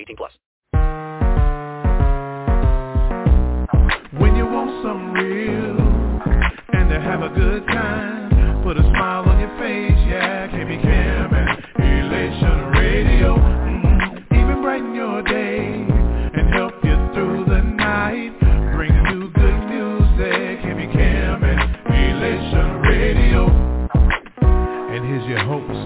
18 plus. When you want something real and to have a good time, put a smile on your face, yeah, Kimmy Kim and Elation Radio. Mm, even brighten your day and help you through the night. Bring you good music, Kimmy Kim and Elation Radio. And here's your host,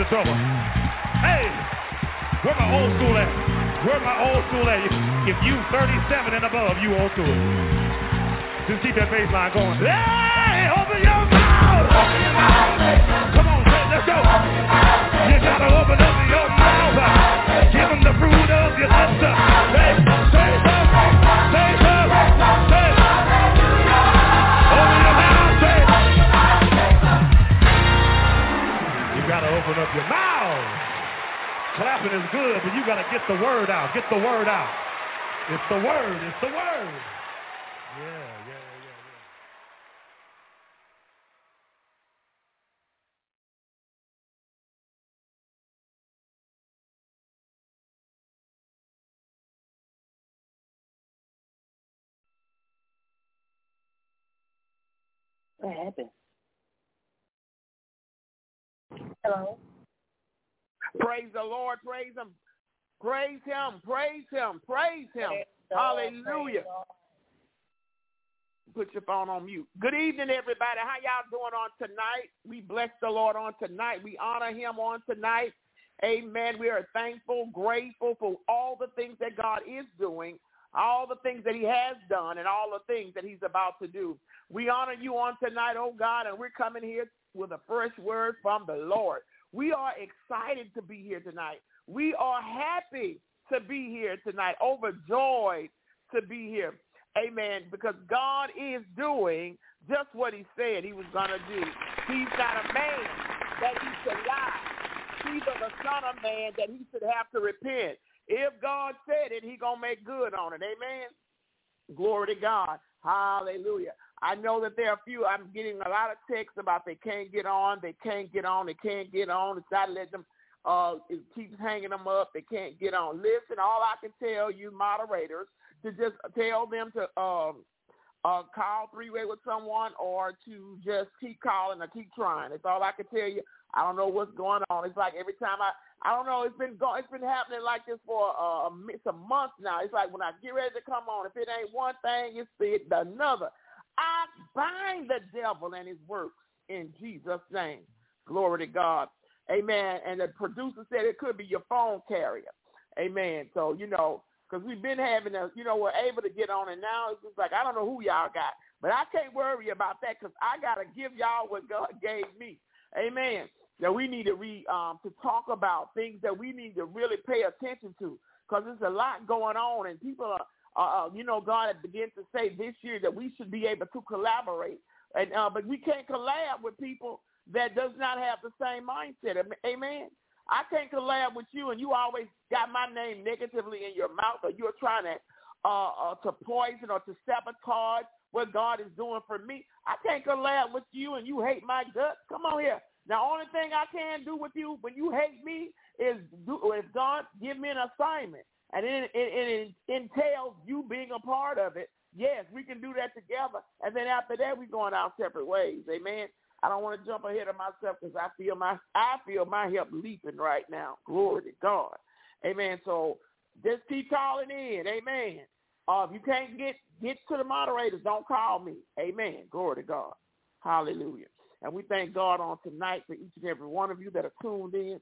us trouble. Hey, where my old school at? Where my old school at? If you 37 and above, you old school. Just keep that bass line going. Hey, open your mouth. Open your mouth. Come on, let's go. You gotta open up your mouth. Give them the fruit of your lips. Say, say gotta open up your mouth. Clapping is good, but you gotta get the word out. Get the word out. It's the word. It's the word. Yeah, yeah, yeah, yeah. What happened? Hello? Praise the Lord. Praise him. Praise him. Praise him. Praise him. Praise Hallelujah. praise. Put your phone on mute. Good evening, everybody. How y'all doing on tonight? We bless the Lord on tonight. We honor him on tonight. Amen. We are thankful, grateful for all the things that God is doing, all the things that he has done, and all the things that he's about to do. We honor you on tonight, oh God, and we're coming here with a fresh word from the Lord. We are excited to be here tonight. We are happy to be here tonight, overjoyed to be here. Amen. Because God is doing just what he said he was going to do. He's not a man that he should lie. He's the son of man that he should have to repent. If God said it, he going to make good on it. Amen. Glory to God. Hallelujah. I know that there are a few, I'm getting a lot of texts about they can't get on, they can't get on, they can't get on. It's not letting them, uh, it keeps hanging them up. They can't get on. Listen, all I can tell you moderators to just tell them to um, uh, call three-way with someone or to just keep calling or keep trying. That's all I can tell you. I don't know what's going on. It's like every time I, I don't know. It's been going. It's been happening like this for uh, some months now. It's like when I get ready to come on, if it ain't one thing, it's it another. I bind the devil and his works in Jesus' name. Glory to God. Amen. And the producer said it could be your phone carrier. Amen. So, you know, because we've been having a, you know, we're able to get on, and now it's just like, I don't know who y'all got. But I can't worry about that because I got to give y'all what God gave me. Amen. That we need to re, um, to talk about things that we need to really pay attention to because there's a lot going on, and people are, uh, you know, God had begun to say this year that we should be able to collaborate, and uh, but we can't collab with people that does not have the same mindset. Amen. I can't collab with you, and you always got my name negatively in your mouth, or you're trying to uh, uh, to poison or to sabotage what God is doing for me. I can't collab with you, and you hate my guts. Come on here. Now, only thing I can do with you when you hate me is do if God give me an assignment, and it, it, it entails you being a part of it. Yes, we can do that together, and then after that, we're going our separate ways. Amen. I don't want to jump ahead of myself because I feel my I feel my help leaping right now. Glory to God. Amen. So just keep calling in. Amen. Uh, if you can't get get to the moderators, don't call me. Amen. Glory to God. Hallelujah. And we thank God on tonight for each and every one of you that are tuned in.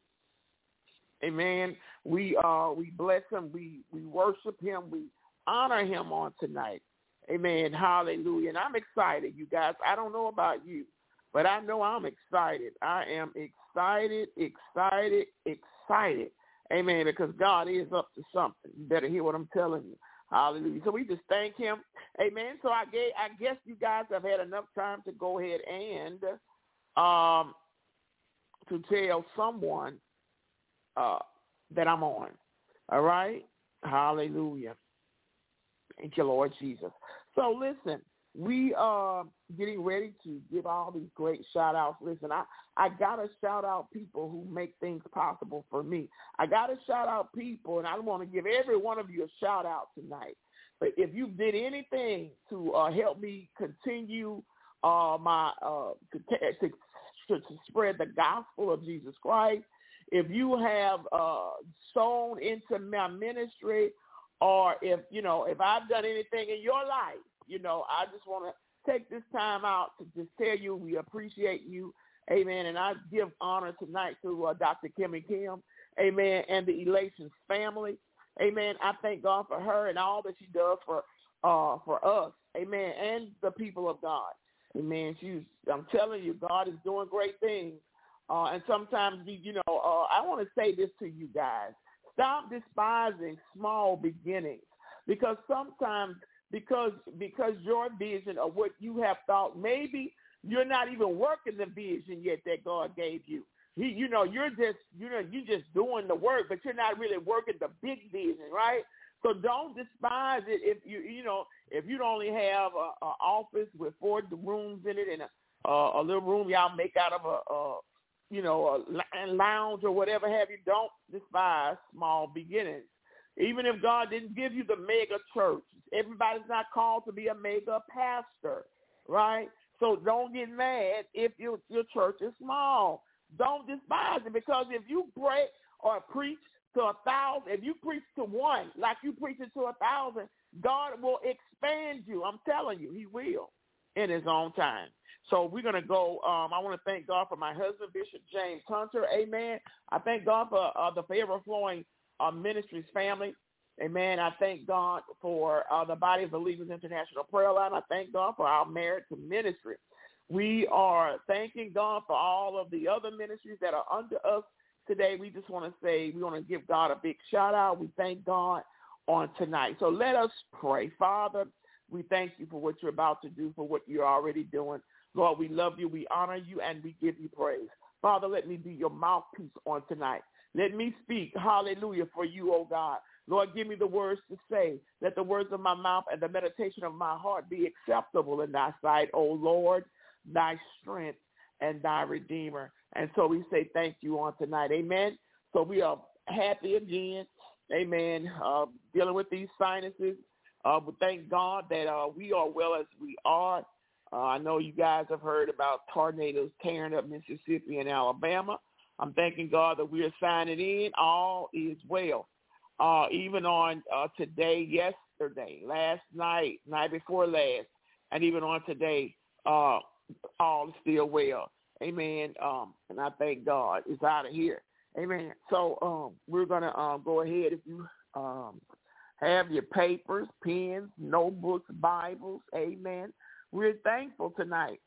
Amen. We uh we bless him. We we worship him. We honor him on tonight. Amen. Hallelujah. And I'm excited, you guys. I don't know about you. But I know I'm excited. I am excited, excited, excited. Amen. Because God is up to something. You better hear what I'm telling you. Hallelujah. So we just thank him. Amen. So I gave, I guess you guys have had enough time to go ahead and um, to tell someone uh, that I'm on. All right. Hallelujah. Thank you, Lord Jesus. So listen, we are getting ready to give all these great shout outs. Listen, I, I gotta shout out people who make things possible for me. I gotta shout out people and I want to give every one of you a shout out tonight. But if you did anything to uh, help me continue uh, my uh, to, to, to, to spread the gospel of Jesus Christ, if you have uh, sown into my ministry, or if you know if I've done anything in your life you know, I just want to take this time out to just tell you we appreciate you. Amen. And I give honor tonight to uh, Dr. Kimmy Kim. Amen. And the Elations family. Amen. I thank God for her and all that she does for uh, for us. Amen. And the people of God. Amen. She's, I'm telling you, God is doing great things. Uh, and sometimes, we, you know, uh, I want to say this to you guys. Stop despising small beginnings because sometimes because because your vision of what you have thought maybe you're not even working the vision yet that God gave you. He, you know, you're just, you know, you're just doing the work, but you're not really working the big vision, right? So don't despise it if you, you know, if you only have a, a office with four rooms in it and a, a, a little room y'all make out of a, a you know, a lounge or whatever have you. Don't despise small beginnings. Even if God didn't give you the mega church, everybody's not called to be a mega pastor, right? So don't get mad if your your church is small. Don't despise it because if you pray or preach to a thousand, if you preach to one like you preach it to a thousand, God will expand you. I'm telling you, He will in His own time. So we're gonna go. Um, I want to thank God for my husband, Bishop James Hunter. Amen. I thank God for uh, the Favor Flowing uh, Ministries family. Amen. I thank God for uh, the Body of Believers International Prayer Line. I thank God for our Married to Ministry. We are thanking God for all of the other ministries that are under us today. We just want to say we want to give God a big shout out. We thank God on tonight. So let us pray. Father, we thank you for what you're about to do, for what you're already doing. Lord, we love you, we honor you, and we give you praise. Father, let me be your mouthpiece on tonight. Let me speak, hallelujah, for you, oh God. Lord, give me the words to say. Let the words of my mouth and the meditation of my heart be acceptable in thy sight, O Lord, thy strength and thy redeemer. And so we say thank you on tonight. Amen. So we are happy again. Amen. Uh, dealing with these sinuses. Uh, but thank God that uh, we are well as we are. Uh, I know you guys have heard about tornadoes tearing up Mississippi and Alabama. I'm thanking God that we are signing in. All is well uh, even on uh, today, yesterday, last night, night before last, and even on today, uh, all is still well. Amen. Um, and I thank God it's out of here. Amen. So um, we're going to um, go ahead if you um, have your papers, pens, notebooks, Bibles. Amen. We're thankful tonight.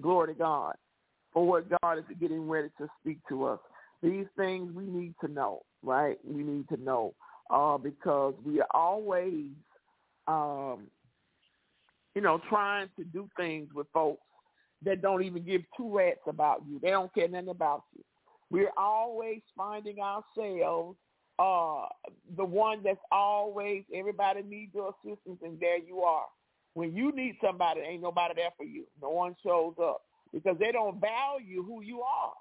Glory to God for what God is getting ready to speak to us. These things we need to know, right? We need to know uh, because we are always, um, you know, trying to do things with folks that don't even give two rats about you. They don't care nothing about you. We're always finding ourselves uh, the one that's always everybody needs your assistance, and there you are. When you need somebody, ain't nobody there for you. No one shows up because they don't value who you are.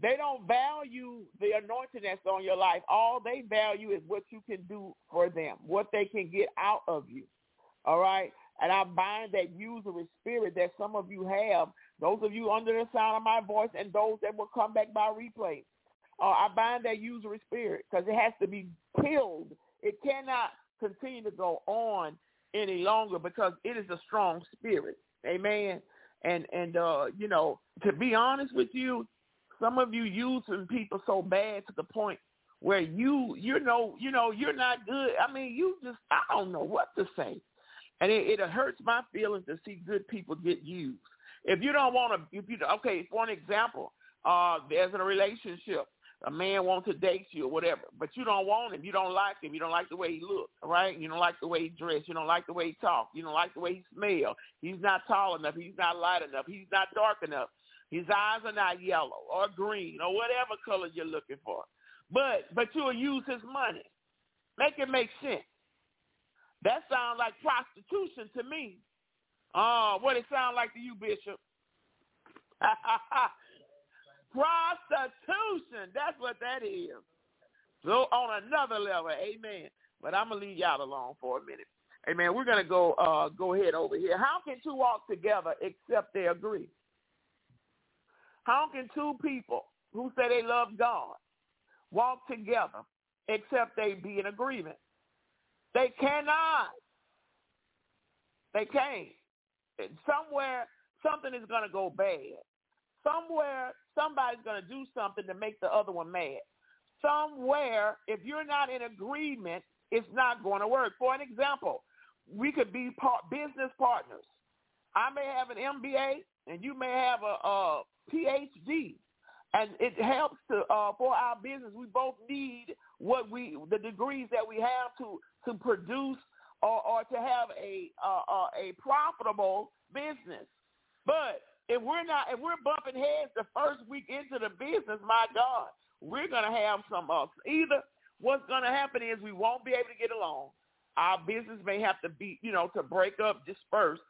They don't value the anointing that's on your life. All they value is what you can do for them, what they can get out of you. All right? And I bind that usury spirit that some of you have, those of you under the sound of my voice and those that will come back by replay. Uh, I bind that usury spirit because it has to be killed. It cannot continue to go on any longer because it is a strong spirit. Amen. And and uh, you know, to be honest with you, some of you using people so bad to the point where you you know you know you're not good. I mean, you just I don't know what to say, and it, it hurts my feelings to see good people get used. If you don't want to, if you okay, for an example, uh, there's a relationship. A man wants to date you or whatever, but you don't want him. You don't like him. You don't like the way he looks, right? You don't like the way he dressed. You don't like the way he talks. You don't like the way he smells. He's not tall enough. He's not light enough. He's not dark enough. His eyes are not yellow or green or whatever color you're looking for. But but you'll use his money. Make it make sense. That sounds like prostitution to me. Oh, what it sounds like to you, Bishop? prostitution. That's what that is. So on another level, amen. But I'm gonna leave y'all alone for a minute. Amen. We're gonna go uh go ahead over here. How can two walk together except they agree? How can two people who say they love God walk together except they be in agreement? They cannot. They can't. Somewhere, something is to go bad. Somewhere somebody's going to do something to make the other one mad. Somewhere, if you're not in agreement, it's not going to work. For an example, we could be part, business partners. I may have an MBA and you may have a, a PhD, and it helps to uh, for our business. We both need what we the degrees that we have to to produce or, or to have a uh, a profitable business. But if we're not if we're bumping heads the first week into the business, my God, we're gonna have some uh, either what's gonna happen is we won't be able to get along. Our business may have to be you know to break up, disperse.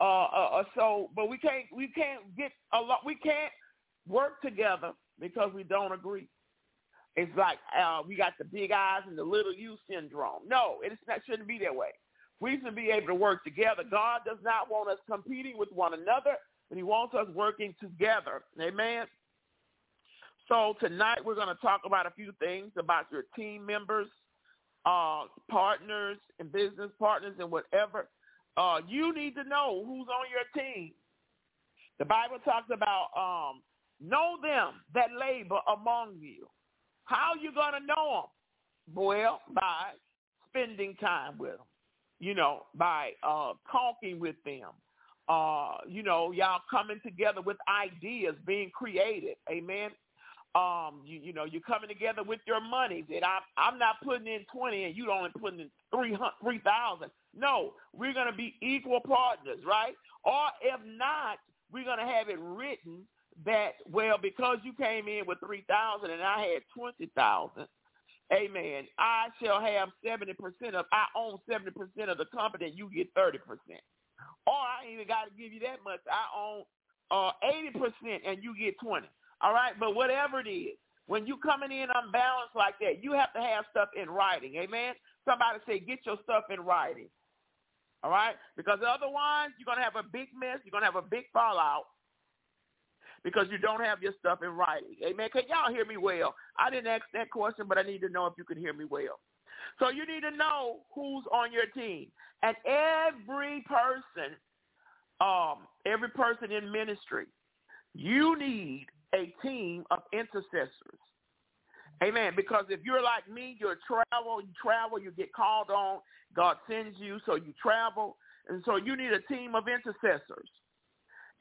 Uh, uh, uh so, but we can't we can't get a lot. We can't work together because we don't agree. It's like uh, we got the big eyes and the little you syndrome. No, it's not shouldn't be that way. We should be able to work together. God does not want us competing with one another, but he wants us working together. Amen. So tonight we're going to talk about a few things about your team members, uh, partners, and business partners, and whatever. Uh, you need to know who's on your team. The Bible talks about um, know them that labor among you. How you going to know them? Well, by spending time with them, you know, by uh, talking with them. Uh, you know, y'all coming together with ideas, being created. Amen. Um, you, you know, you're coming together with your money. That I'm, I'm not putting in 20 and you're only putting in 3,000. No, we're going to be equal partners, right? Or if not, we're going to have it written that, well, because you came in with 3,000 and I had 20,000, amen, I shall have 70% of, I own 70% of the company and you get 30%. Or I ain't even got to give you that much. I own uh, 80% and you get 20. All right, but whatever it is, when you coming in unbalanced like that, you have to have stuff in writing. Amen. Somebody say, get your stuff in writing. All right, because otherwise you're gonna have a big mess. You're gonna have a big fallout because you don't have your stuff in writing. Amen. Can y'all hear me well? I didn't ask that question, but I need to know if you can hear me well. So you need to know who's on your team. And every person, um, every person in ministry, you need a team of intercessors. Amen. Because if you're like me, you're travel, you travel, you get called on, God sends you, so you travel. And so you need a team of intercessors.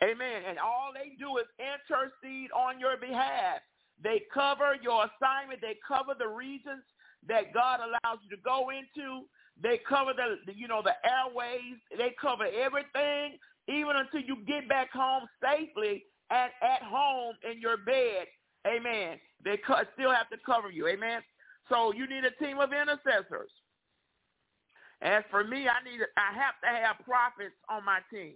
Amen. And all they do is intercede on your behalf. They cover your assignment. They cover the regions that God allows you to go into. They cover the, you know, the airways. They cover everything, even until you get back home safely and at home in your bed. Amen. They still have to cover you. Amen. So you need a team of intercessors. As for me, I need, I have to have prophets on my team.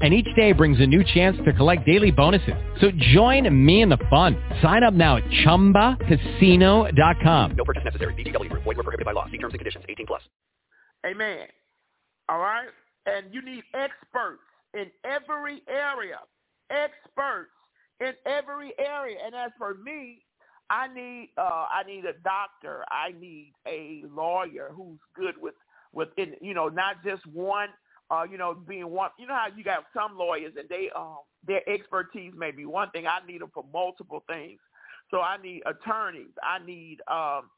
and each day brings a new chance to collect daily bonuses. So join me in the fun. Sign up now at ChumbaCasino.com. No purchase necessary. VGW. Void where prohibited by law. See terms and conditions. 18 plus. Amen. All right? And you need experts in every area. Experts in every area. And as for me, I need uh, I need a doctor. I need a lawyer who's good with with in, you know not just one uh, you know, being one, you know how you got some lawyers and they, um, their expertise may be one thing. I need them for multiple things. So I need attorneys. I need, um,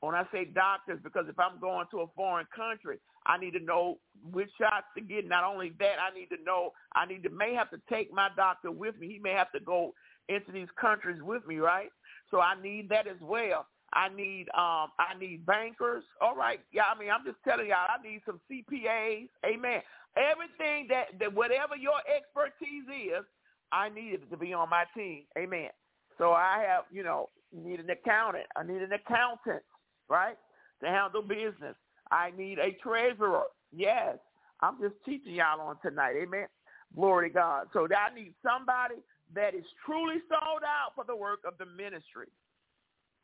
when I say doctors, because if I'm going to a foreign country, I need to know which shots to get. Not only that, I need to know, I need to, may have to take my doctor with me. He may have to go into these countries with me, right? So I need that as well. I need um I need bankers. All right. Yeah, I mean I'm just telling y'all I need some CPAs. Amen. Everything that, that whatever your expertise is, I need it to be on my team. Amen. So I have, you know, need an accountant. I need an accountant, right? To handle business. I need a treasurer. Yes. I'm just teaching y'all on tonight. Amen. Glory to God. So I need somebody that is truly sold out for the work of the ministry.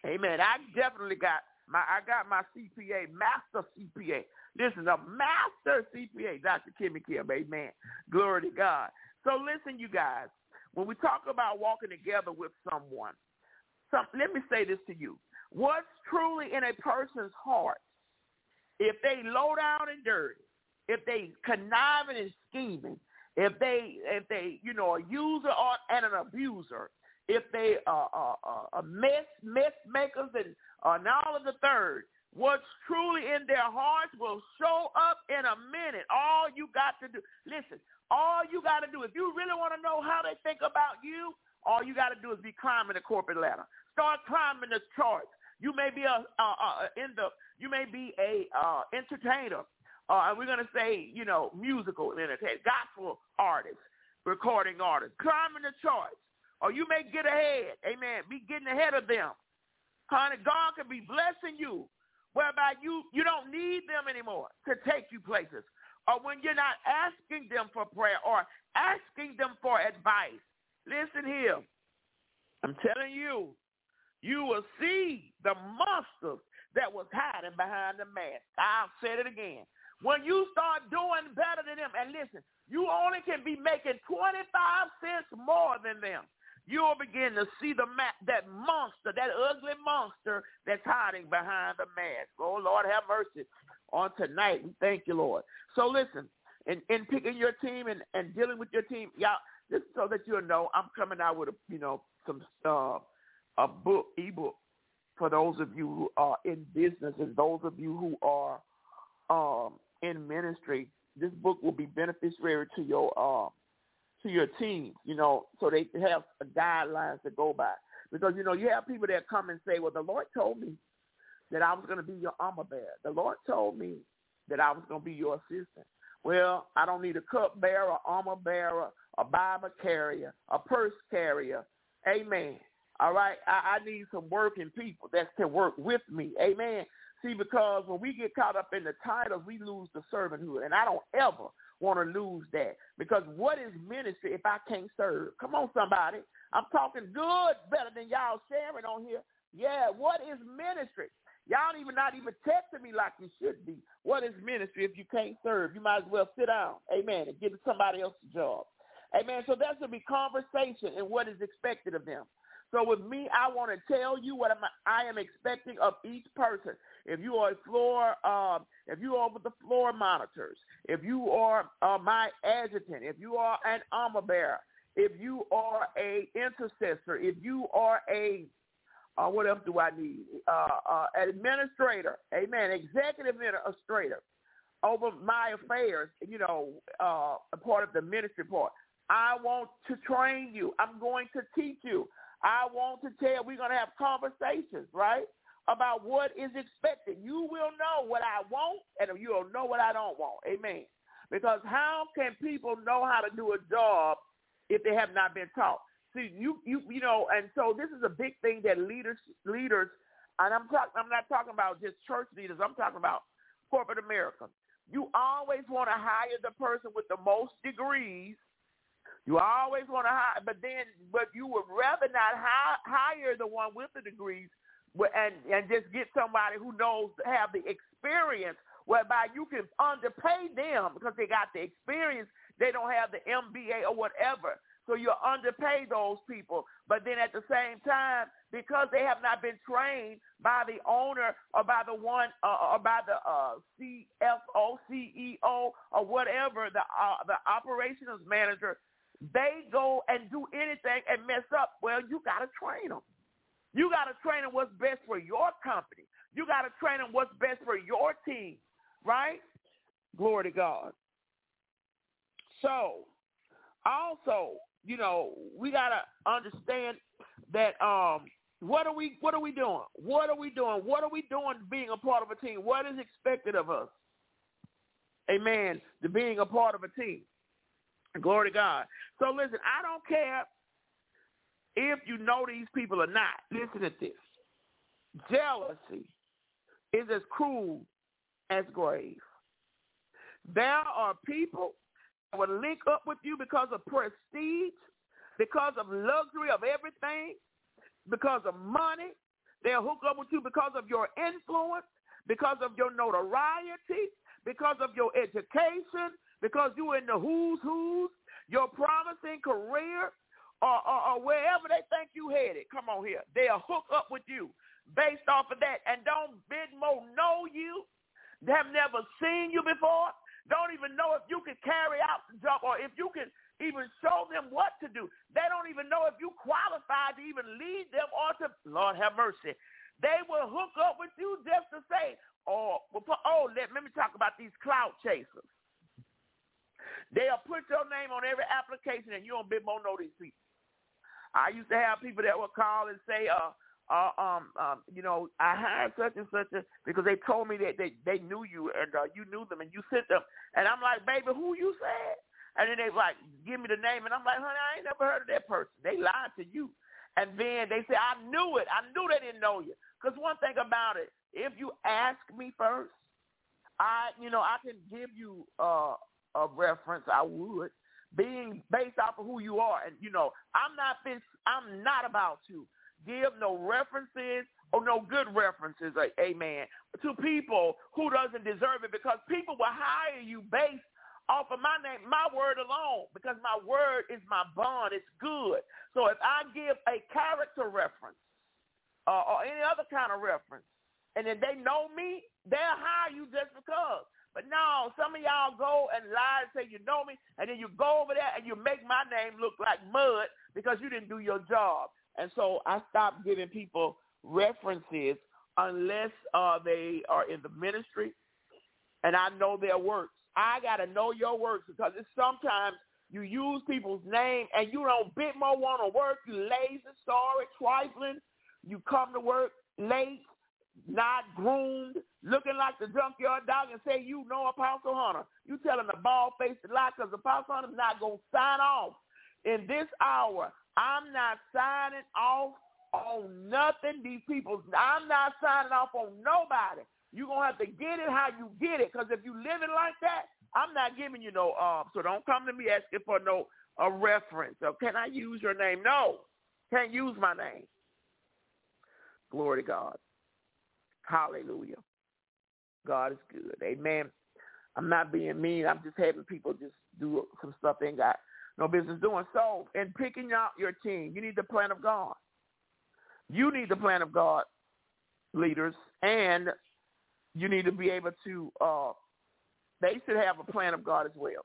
Amen. I definitely got my I got my CPA, master CPA. Listen, a master CPA, Dr. Kimmy Kim. Amen. Glory to God. So listen, you guys, when we talk about walking together with someone, some, let me say this to you. What's truly in a person's heart, if they low down and dirty, if they conniving and scheming, if they if they you know a user or and an abuser, if they are uh, mess mess makers and and all of the third, what's truly in their hearts will show up in a minute. All you got to do, listen. All you got to do, if you really want to know how they think about you, all you got to do is be climbing the corporate ladder. Start climbing the charts. You may be a, a, a in the you may be a uh, entertainer uh, and we're going to say, you know, musical entertainer, gospel artist, recording artist, climbing the charts. Or you may get ahead, amen, be getting ahead of them. Honey, God can be blessing you whereby you, you don't need them anymore to take you places. Or when you're not asking them for prayer or asking them for advice. Listen here. I'm telling you, you will see the monsters that was hiding behind the mask. I'll say it again. When you start doing better than them, and listen, you only can be making 25 cents more than them. You'll begin to see the ma- that monster, that ugly monster that's hiding behind the mask. Oh, Lord, have mercy on tonight. We thank you, Lord. So listen, in, in picking your team and, and dealing with your team, y'all, just so that you'll know, I'm coming out with a, you know, some uh, a book, ebook for those of you who are in business and those of you who are um, in ministry, this book will be beneficiary to your uh, to your team, you know, so they have guidelines to go by. Because, you know, you have people that come and say, well, the Lord told me that I was going to be your armor bearer. The Lord told me that I was going to be your assistant. Well, I don't need a cup bearer, armor bearer, a Bible carrier, a purse carrier. Amen. All right. I, I need some working people that can work with me. Amen. See, because when we get caught up in the titles, we lose the servanthood. And I don't ever want to lose that. Because what is ministry if I can't serve? Come on, somebody. I'm talking good, better than y'all sharing on here. Yeah, what is ministry? Y'all even not even texting me like you should be. What is ministry if you can't serve? You might as well sit down, amen, and give somebody else a job. Amen. So that's to be conversation and what is expected of them. So with me, I want to tell you what I am expecting of each person. If you are floor, um, if you are with the floor monitors, if you are uh, my adjutant, if you are an armor bearer, if you are a intercessor, if you are a uh, what else do I need? Uh, uh, administrator, amen, executive administrator over my affairs, you know, uh, a part of the ministry part. I want to train you. I'm going to teach you. I want to tell, we're going to have conversations, right, about what is expected. You will know what I want, and you'll know what I don't want. Amen. Because how can people know how to do a job if they have not been taught? See, you, you, you know, and so this is a big thing that leaders, leaders, and I'm talking, I'm not talking about just church leaders. I'm talking about corporate America. You always want to hire the person with the most degrees you always want to hire, but then, but you would rather not hire the one with the degrees, and and just get somebody who knows have the experience, whereby you can underpay them because they got the experience. They don't have the MBA or whatever, so you underpay those people. But then at the same time, because they have not been trained by the owner or by the one uh, or by the uh, CFO, CEO, or whatever the uh, the operations manager they go and do anything and mess up, well, you got to train them. You got to train them what's best for your company. You got to train them what's best for your team, right? Glory to God. So, also, you know, we got to understand that um, What are we what are we doing? What are we doing? What are we doing being a part of a team? What is expected of us? Amen. To being a part of a team. Glory to God. So listen, I don't care if you know these people or not. Listen to this. Jealousy is as cruel as grave. There are people that will link up with you because of prestige, because of luxury of everything, because of money. They'll hook up with you because of your influence, because of your notoriety, because of your education, because you're in the who's who's, your promising career, or, or, or wherever they think you headed. Come on here. They'll hook up with you based off of that and don't bid more know you. They have never seen you before. Don't even know if you can carry out the job or if you can even show them what to do. They don't even know if you qualify to even lead them or to, Lord have mercy. They will hook up with you just to say, oh, oh let, let me talk about these clout chasers. They'll put your name on every application and you don't bit more these people. I used to have people that would call and say, uh, uh, um, um, you know, I hired such and such a, because they told me that they they knew you and uh, you knew them and you sent them, and I'm like, baby, who you said? And then they like give me the name, and I'm like, honey, I ain't never heard of that person. They lied to you. And then they say, I knew it. I knew they didn't know you. Because one thing about it, if you ask me first, I, you know, I can give you uh, a reference. I would, being based off of who you are, and you know, I'm not this. I'm not about to give no references or no good references, amen, to people who doesn't deserve it because people will hire you based off of my name, my word alone, because my word is my bond. It's good. So if I give a character reference uh, or any other kind of reference, and then they know me, they'll hire you just because. But no, some of y'all go and lie and say you know me, and then you go over there and you make my name look like mud because you didn't do your job. And so I stopped giving people references unless uh, they are in the ministry and I know their works. I got to know your works because it's sometimes you use people's name and you don't bit more want to work. You lazy, sorry, trifling. You come to work late, not groomed, looking like the junkyard dog and say you know Apostle Hunter. You telling the bald-faced lie because Apostle Hunter's not going to sign off. In this hour, I'm not signing off on nothing. These people, I'm not signing off on nobody. You're going to have to get it how you get it. Because if you live it like that, I'm not giving you no, um, so don't come to me asking for no a reference. So can I use your name? No. Can't use my name. Glory to God. Hallelujah. God is good. Amen. I'm not being mean. I'm just having people just do some stuff they ain't got no business doing. So in picking out your team, you need the plan of God. You need the plan of God, leaders, and you need to be able to, uh, they should have a plan of God as well,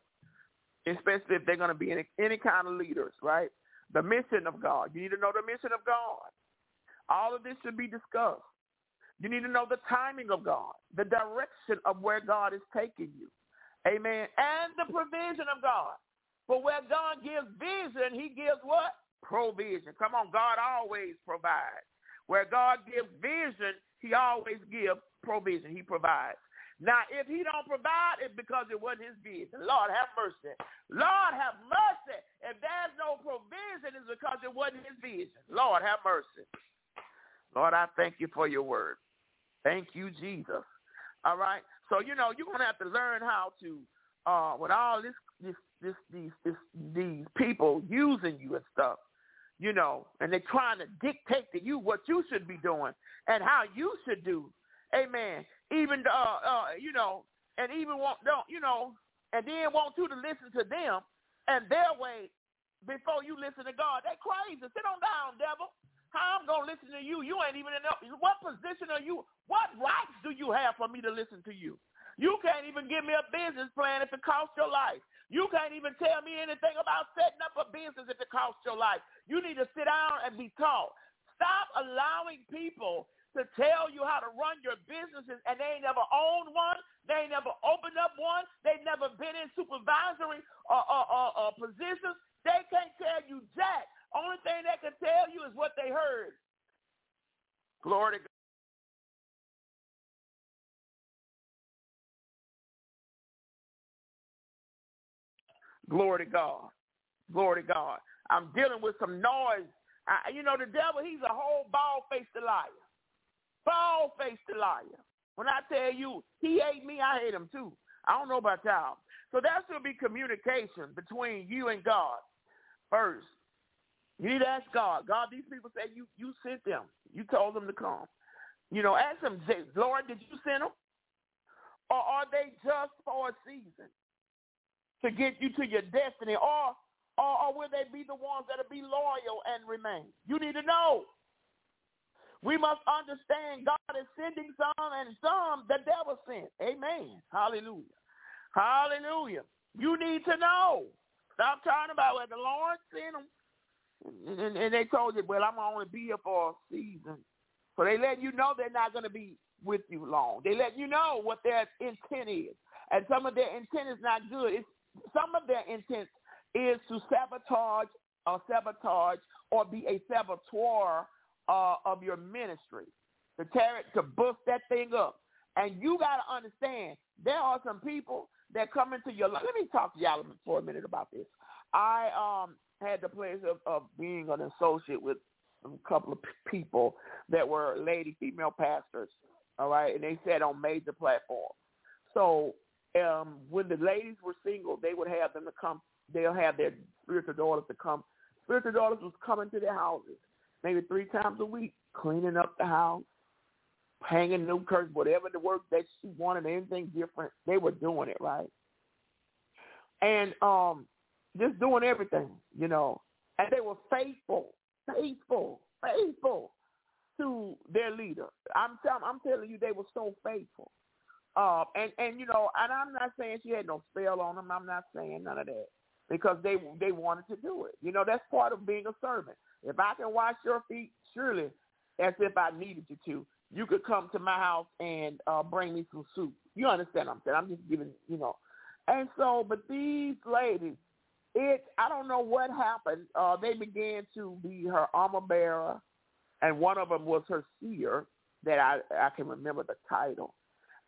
especially if they're going to be any, any kind of leaders, right? The mission of God. You need to know the mission of God. All of this should be discussed. You need to know the timing of God, the direction of where God is taking you. Amen. And the provision of God. For where God gives vision, he gives what? Provision. Come on, God always provides. Where God gives vision, he always gives provision. He provides. Now, if he don't provide, it's because it wasn't his vision. Lord, have mercy. Lord, have mercy. If there's no provision, it's because it wasn't his vision. Lord, have mercy. Lord, I thank you for your word. Thank you, Jesus. All right. So, you know, you're to have to learn how to, uh, with all this, this, this, these, this, these people using you and stuff, you know, and they're trying to dictate to you what you should be doing and how you should do. Amen. Even uh, uh, you know, and even want don't you know, and then want you to listen to them and their way before you listen to God. They crazy. Sit on down, devil. I'm gonna listen to you? You ain't even in what position are you? What rights do you have for me to listen to you? You can't even give me a business plan if it costs your life. You can't even tell me anything about setting up a business if it costs your life. You need to sit down and be taught. Stop allowing people to tell you how to run your businesses and they ain't never owned one. They ain't never opened up one. They've never been in supervisory or, or, or, or positions. They can't tell you jack. Only thing they can tell you is what they heard. Glory to God. Glory to God. Glory to God. I'm dealing with some noise. I, you know, the devil, he's a whole bald-faced liar. Bald-faced liar. When I tell you he hate me, I hate him too. I don't know about y'all. So there should be communication between you and God first. You need to ask God. God, these people say you you sent them. You told them to come. You know, ask them, Lord, did you send them? Or are they just for a season to get you to your destiny? Or, or, or will they be the ones that'll be loyal and remain? You need to know. We must understand God is sending some and some the devil sent. Amen. Hallelujah. Hallelujah. You need to know. Stop talking about where the Lord sent them. And, and, they told you, well, I'm only be here for a season. So they let you know they're not going to be with you long. They let you know what their intent is. And some of their intent is not good. It's, some of their intent is to sabotage or sabotage or be a saboteur uh, of your ministry, to tear it, to bust that thing up. And you got to understand, there are some people that come into your life. Let me talk to y'all for a minute about this. I um, had the pleasure of, of being an associate with a couple of people that were lady female pastors, all right, and they sat on major platforms. So um, when the ladies were single, they would have them to come. They'll have their spiritual daughters to come. Spiritual daughters was coming to their houses maybe three times a week, cleaning up the house, hanging new curtains, whatever the work that she wanted, anything different, they were doing it right. And um, just doing everything, you know. And they were faithful, faithful, faithful to their leader. I'm telling, I'm telling you, they were so faithful. Uh, and and you know, and I'm not saying she had no spell on them. I'm not saying none of that because they they wanted to do it. You know, that's part of being a servant. If I can wash your feet, surely as if I needed you to, you could come to my house and uh, bring me some soup. You understand what I'm saying? I'm just giving, you know. And so, but these ladies, it, I don't know what happened. Uh, they began to be her armor bearer, and one of them was her seer that I, I can remember the title.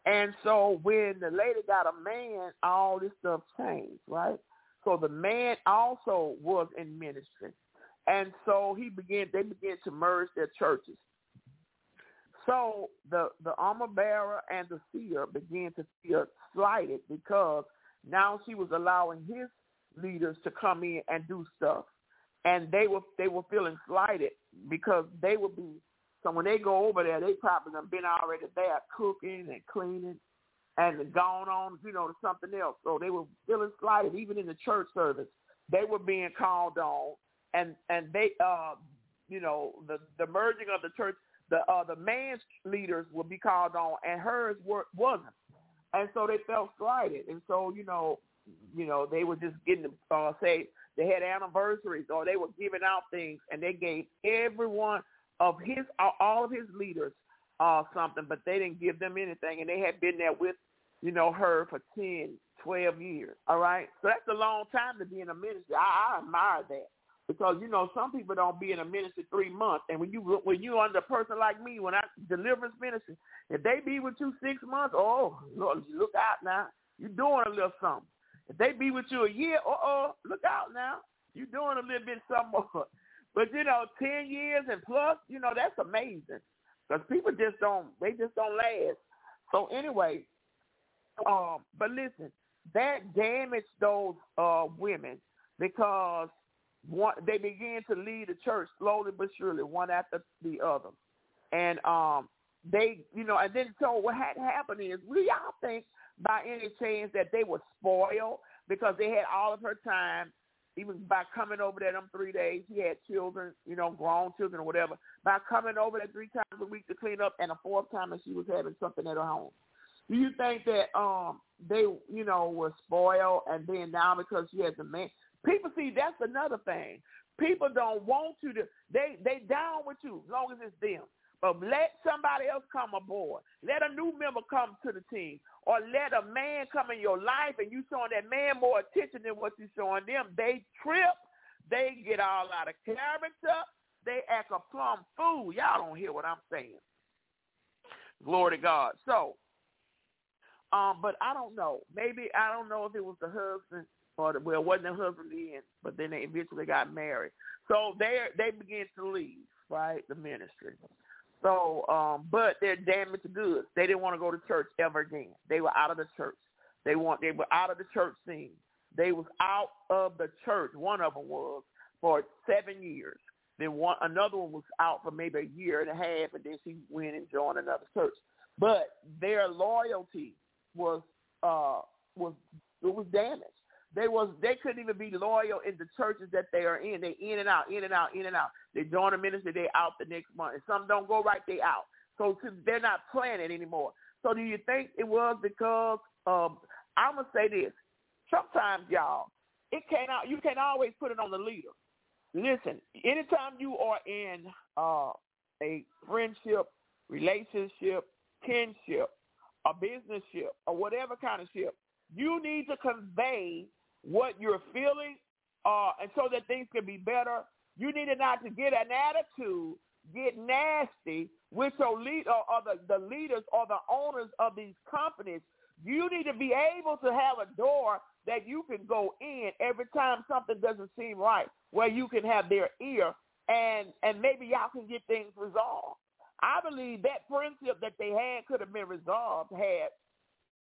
And so when the lady got a man, all this stuff changed, right? So the man also was in ministry. And so he began they began to merge their churches. So the the armor bearer and the seer began to feel slighted because now she was allowing his leaders to come in and do stuff, and they were they were feeling slighted because they would be. So when they go over there, they probably have been already there cooking and cleaning and gone on, you know, to something else. So they were feeling slighted, even in the church service. They were being called on, and and they, uh, you know, the the merging of the church the uh, the man's leaders would be called on, and hers were, wasn't, and so they felt slighted, and so you know, you know, they were just getting uh, say they had anniversaries or they were giving out things, and they gave everyone of his all of his leaders uh, something, but they didn't give them anything, and they had been there with you know her for ten, twelve years. All right, so that's a long time to be in a ministry. I, I admire that because you know some people don't be in a ministry three months, and when you when you under a person like me, when I deliverance ministry, if they be with you six months, oh Lord, look out now, you're doing a little something. If they be with you a year, uh oh, look out now, you doing a little bit something more. But you know, ten years and plus, you know that's amazing because people just don't they just don't last. So anyway, um, but listen, that damaged those uh women because one they began to lead the church slowly but surely, one after the other. And um they you know, and then so what had happened is we all think by any chance that they were spoiled because they had all of her time, even by coming over there them three days, he had children, you know, grown children or whatever, by coming over there three times a week to clean up and a fourth time that she was having something at her home. Do you think that um they, you know, were spoiled and then now because she has a man People see that's another thing. People don't want you to they they down with you as long as it's them. But let somebody else come aboard. Let a new member come to the team. Or let a man come in your life and you showing that man more attention than what you showing them. They trip. They get all out of character. they act a plumb fool. Y'all don't hear what I'm saying. Glory to God. So, um, but I don't know. Maybe I don't know if it was the husband or the, well, it wasn't the husband then, but then they eventually got married. So they they began to leave, right, the ministry. So, um, but they're damaged goods. They didn't want to go to church ever again. They were out of the church. They want they were out of the church scene. They was out of the church. One of them was for seven years. Then one another one was out for maybe a year and a half, and then she went and joined another church. But their loyalty was uh was it was damaged. They was they couldn't even be loyal in the churches that they are in. They in and out, in and out, in and out. They join a ministry, they out the next month. And some don't go right, they out. So they're not planning anymore. So do you think it was because um I'm gonna say this. Sometimes y'all, it can't you can't always put it on the leader. Listen, anytime you are in uh, a friendship, relationship, kinship, a business ship, or whatever kind of ship, you need to convey what you're feeling, uh, and so that things can be better. You need to not to get an attitude, get nasty with your lead or, or the, the leaders or the owners of these companies. You need to be able to have a door that you can go in every time something doesn't seem right, where you can have their ear and and maybe y'all can get things resolved. I believe that friendship that they had could have been resolved had.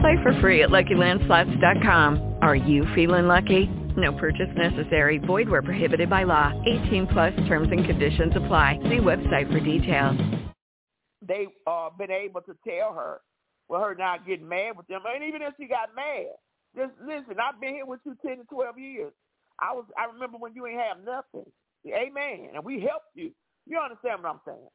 Play for free at LuckyLandSlots.com. Are you feeling lucky? No purchase necessary. Void where prohibited by law. 18 plus terms and conditions apply. See website for details. They uh been able to tell her, well, her not getting mad with them. And even if she got mad, just listen, I've been here with you 10 to 12 years. I was, I remember when you ain't have nothing. Amen. And we helped you. You understand what I'm saying?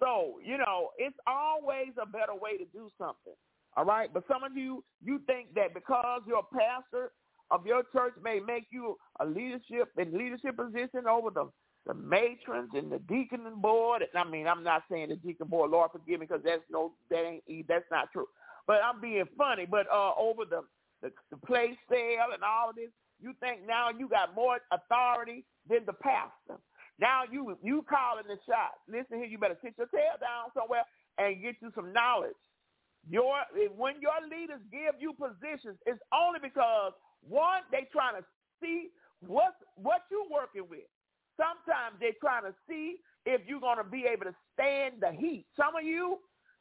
So, you know, it's always a better way to do something. All right. But some of you, you think that because you're a pastor of your church may make you a leadership in leadership position over the the matrons and the deacon board. And I mean, I'm not saying the deacon board, Lord forgive me, because that's no, that ain't, that's not true. But I'm being funny. But uh, over the, the the place sale and all of this, you think now you got more authority than the pastor. Now you you calling the shots. Listen here, you better sit your tail down somewhere and get you some knowledge. Your when your leaders give you positions, it's only because one they trying to see what what you working with. Sometimes they're trying to see if you're to be able to stand the heat. Some of you,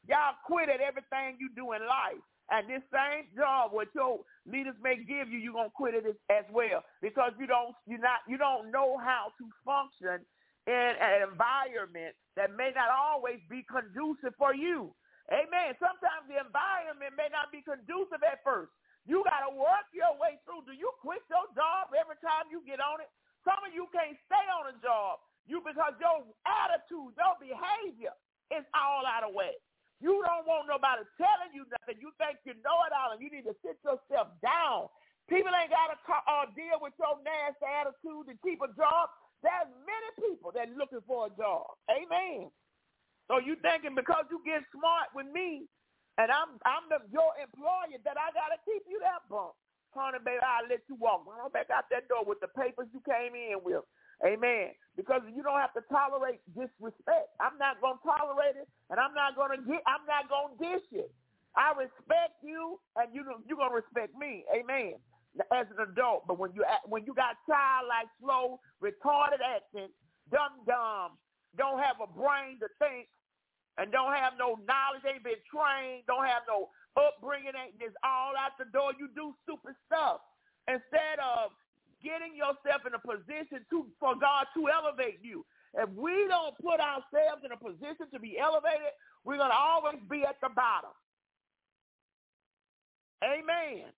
y'all quit at everything you do in life. And this same job what your leaders may give you, you're gonna quit it as well because you don't you not you don't know how to function in an environment that may not always be conducive for you. Amen. Sometimes the environment may not be conducive at first. You got to work your way through. Do you quit your job every time you get on it? Some of you can't stay on a job you because your attitude, your behavior is all out of way. You don't want nobody telling you nothing. You think you know it all, and you need to sit yourself down. People ain't got to uh, deal with your nasty attitude to keep a job. There's many people that looking for a job. Amen. So you thinking because you get smart with me, and I'm I'm the, your employer that I gotta keep you that bump honey, baby, I'll let you walk right back out that door with the papers you came in with. Amen. Because you don't have to tolerate disrespect. I'm not to tolerate it, and I'm not to get. I'm not to dish it. I respect you, and you you're to respect me. Amen. As an adult, but when you when you got childlike, slow, retarded acting, dumb dumb, don't have a brain to think, and don't have no knowledge, ain't been trained, don't have no upbringing ain't just all out the door. You do stupid stuff instead of getting yourself in a position to for God to elevate you. If we don't put ourselves in a position to be elevated, we're gonna always be at the bottom. Amen.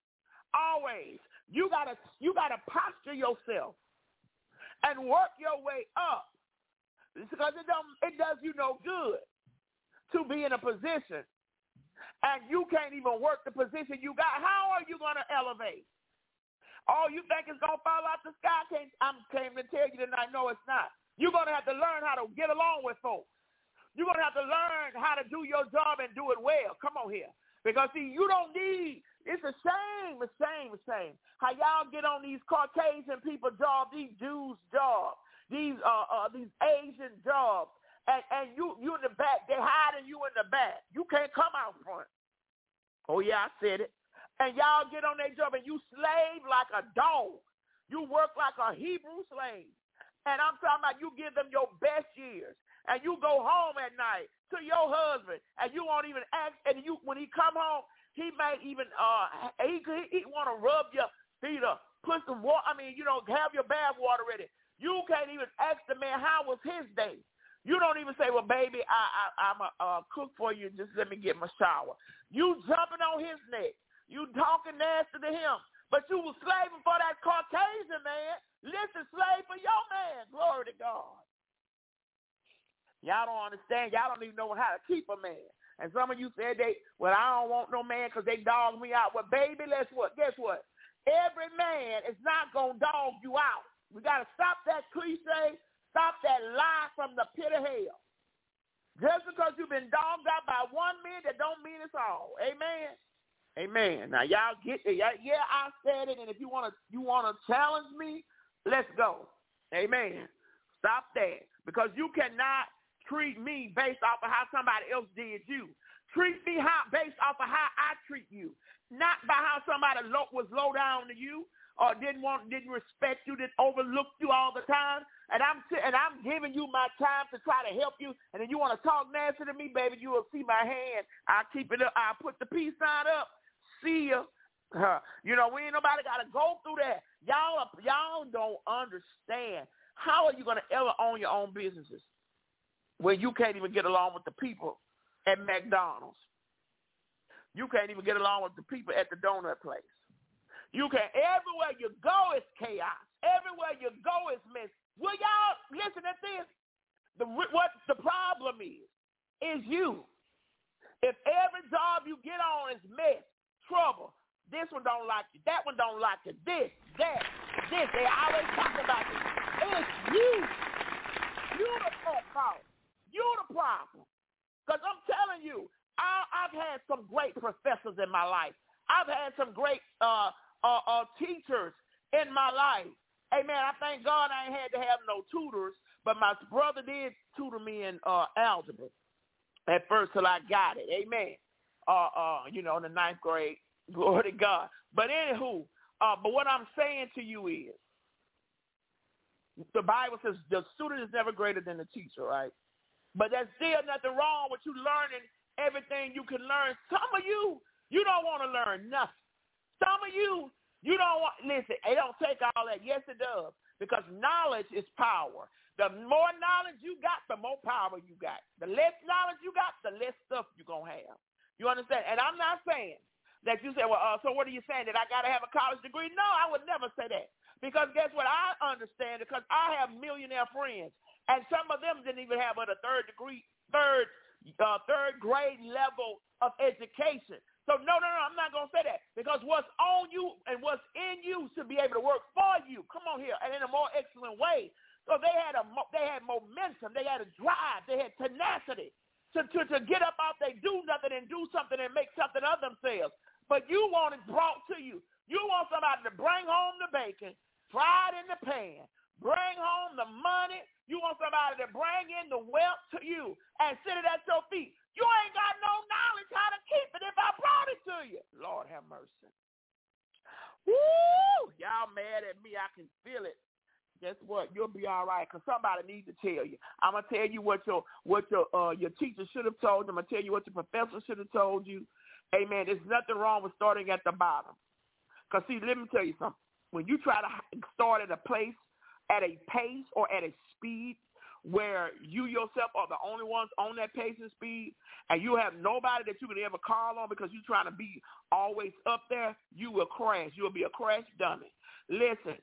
Always. You gotta you gotta posture yourself and work your way up. Because it don't it does you no good to be in a position and you can't even work the position you got, how are you going to elevate? All you think is gonna fall out the sky? Can't, I'm came to tell you tonight. No, it's not. You're gonna have to learn how to get along with folks. You're gonna have to learn how to do your job and do it well. Come on here. Because see, you don't need it's a shame, a shame, a shame. How y'all get on these Caucasian people jobs, these Jews jobs, these uh, uh these Asian jobs, and, and you you in the back, they hiding you in the back. You can't come out front. Oh yeah, I said it. And y'all get on their job and you slave like a dog. You work like a Hebrew slave. And I'm talking about you give them your best years. And you go home at night to your husband and you won't even ask and you when he come home, he may even uh he he, he want to rub your feet up, put some water. I mean, you know, have your bath water ready. You can't even ask the man how was his day. You don't even say, "Well, baby, I, I I'm a uh, cook for you. Just let me get my shower." You jumping on his neck. You talking nasty to him, but you was slaving for that Caucasian man. Listen, slave for your man. Glory to God. Y'all don't understand. Y'all don't even know how to keep a man. And some of you said they, well, I don't want no man because they dog me out. Well, baby, let's what? Guess what? Every man is not going to dog you out. We got to stop that cliche, stop that lie from the pit of hell. Just because you've been dogged out by one man, that don't mean it's all. Amen. Amen. Now y'all get it. Yeah, I said it, and if you want to, you want to challenge me, let's go. Amen. Stop that because you cannot treat me based off of how somebody else did you. Treat me how based off of how I treat you, not by how somebody low, was low down to you or didn't want, didn't respect you, didn't overlook you all the time. And I'm and I'm giving you my time to try to help you. And then you want to talk nasty to me, baby? You will see my hand. I keep it up. I put the peace sign up. See ya. You know, we ain't nobody got to go through that. Y'all, y'all don't understand. How are you going to ever own your own businesses? when you can't even get along with the people at McDonald's. You can't even get along with the people at the donut place. You can everywhere you go is chaos. Everywhere you go is mess. Will y'all listen to this? The what the problem is is you. If every job you get on is mess, trouble, this one don't like you, that one don't like you, this, that, this, they always talk about it. It's you. You the fault. You're the problem. Because I'm telling you, I, I've had some great professors in my life. I've had some great uh, uh, uh, teachers in my life. Amen. I thank God I ain't had to have no tutors, but my brother did tutor me in uh, algebra at first till I got it. Amen. Uh, uh, you know, in the ninth grade. Glory to God. But anywho, uh, but what I'm saying to you is, the Bible says the student is never greater than the teacher, right? But there's still nothing wrong with you learning everything you can learn. Some of you, you don't want to learn nothing. Some of you, you don't want, listen, it don't take all that. Yes, it does. Because knowledge is power. The more knowledge you got, the more power you got. The less knowledge you got, the less stuff you're going to have. You understand? And I'm not saying that you say, well, uh, so what are you saying? That I got to have a college degree? No, I would never say that. Because guess what? I understand because I have millionaire friends. And some of them didn't even have a third degree, third, uh, third grade level of education. So no, no, no, I'm not going to say that because what's on you and what's in you should be able to work for you. Come on here, and in a more excellent way. So they had a, they had momentum, they had a drive, they had tenacity to, to, to get up out, they do nothing and do something and make something of themselves. But you want it brought to you. You want somebody to bring home the bacon, fry it in the pan, bring home the money. You want somebody to bring in the wealth to you and sit it at your feet. You ain't got no knowledge how to keep it if I brought it to you. Lord have mercy. Woo! Y'all mad at me. I can feel it. Guess what? You'll be all right because somebody needs to tell you. I'm gonna tell you what your what your uh, your teacher should have told you. I'm gonna tell you what your professor should have told you. Amen. There's nothing wrong with starting at the bottom. Cause see, let me tell you something. When you try to start at a place at a pace or at a speed where you yourself are the only ones on that pace and speed and you have nobody that you can ever call on because you're trying to be always up there, you will crash. You will be a crash dummy. Listen,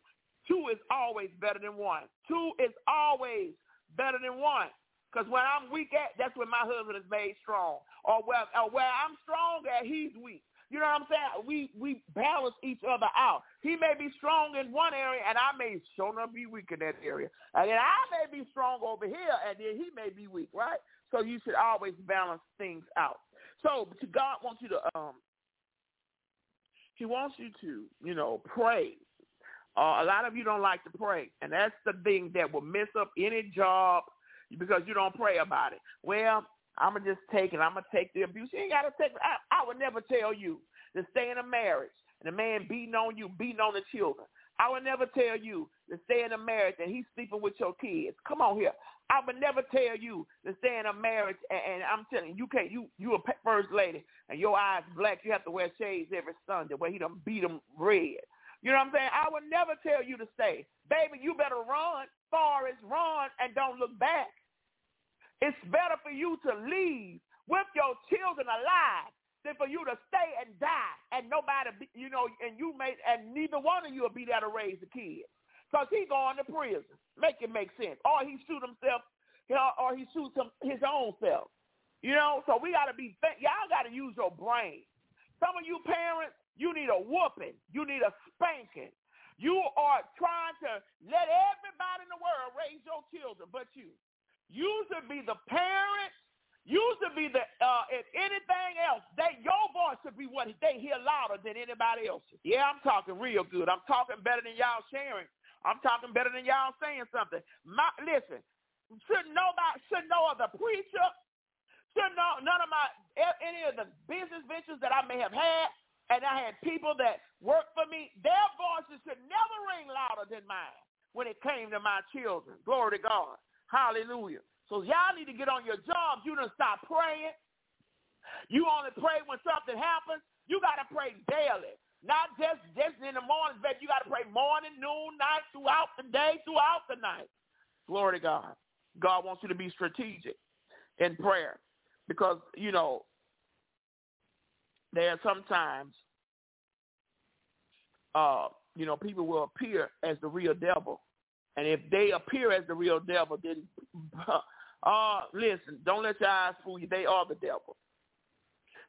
two is always better than one. Two is always better than one. Because when I'm weak at, that's when my husband is made strong. Or where, or where I'm strong at, he's weak. You know what I'm saying? We we balance each other out. He may be strong in one area, and I may show enough be weak in that area. And then I may be strong over here, and then he may be weak, right? So you should always balance things out. So God wants you to um he wants you to, you know, pray. Uh, a lot of you don't like to pray, and that's the thing that will mess up any job because you don't pray about it. Well, I'm gonna just take it. I'm gonna take the abuse. You ain't gotta take. I, I would never tell you to stay in a marriage and a man beating on you, beating on the children. I would never tell you to stay in a marriage and he's sleeping with your kids. Come on here. I would never tell you to stay in a marriage and, and I'm telling you, you can't. You you a first lady and your eyes black. You have to wear shades every Sunday where he done beat them red. You know what I'm saying? I would never tell you to stay, baby. You better run, far as run, and don't look back. It's better for you to leave with your children alive than for you to stay and die and nobody, you know, and you may, and neither one of you will be there to raise the kids. Because he going to prison. Make it make sense. Or he shoot himself, you know, or he shoots him, his own self. You know, so we got to be, y'all got to use your brain. Some of you parents, you need a whooping. You need a spanking. You are trying to let everybody in the world raise your children but you. You should be the parent. You should be the, uh, if anything else, that your voice should be what they hear louder than anybody else's. Yeah, I'm talking real good. I'm talking better than y'all sharing. I'm talking better than y'all saying something. My, listen, should about, should know of the preacher, should know none of my, any of the business ventures that I may have had, and I had people that worked for me, their voices should never ring louder than mine when it came to my children. Glory to God. Hallelujah. So y'all need to get on your jobs. You don't stop praying. You only pray when something happens. You got to pray daily. Not just, just in the morning, but you got to pray morning, noon, night, throughout the day, throughout the night. Glory to God. God wants you to be strategic in prayer because, you know, there are sometimes, uh, you know, people will appear as the real devil and if they appear as the real devil, then uh, listen, don't let your eyes fool you. They are the devil.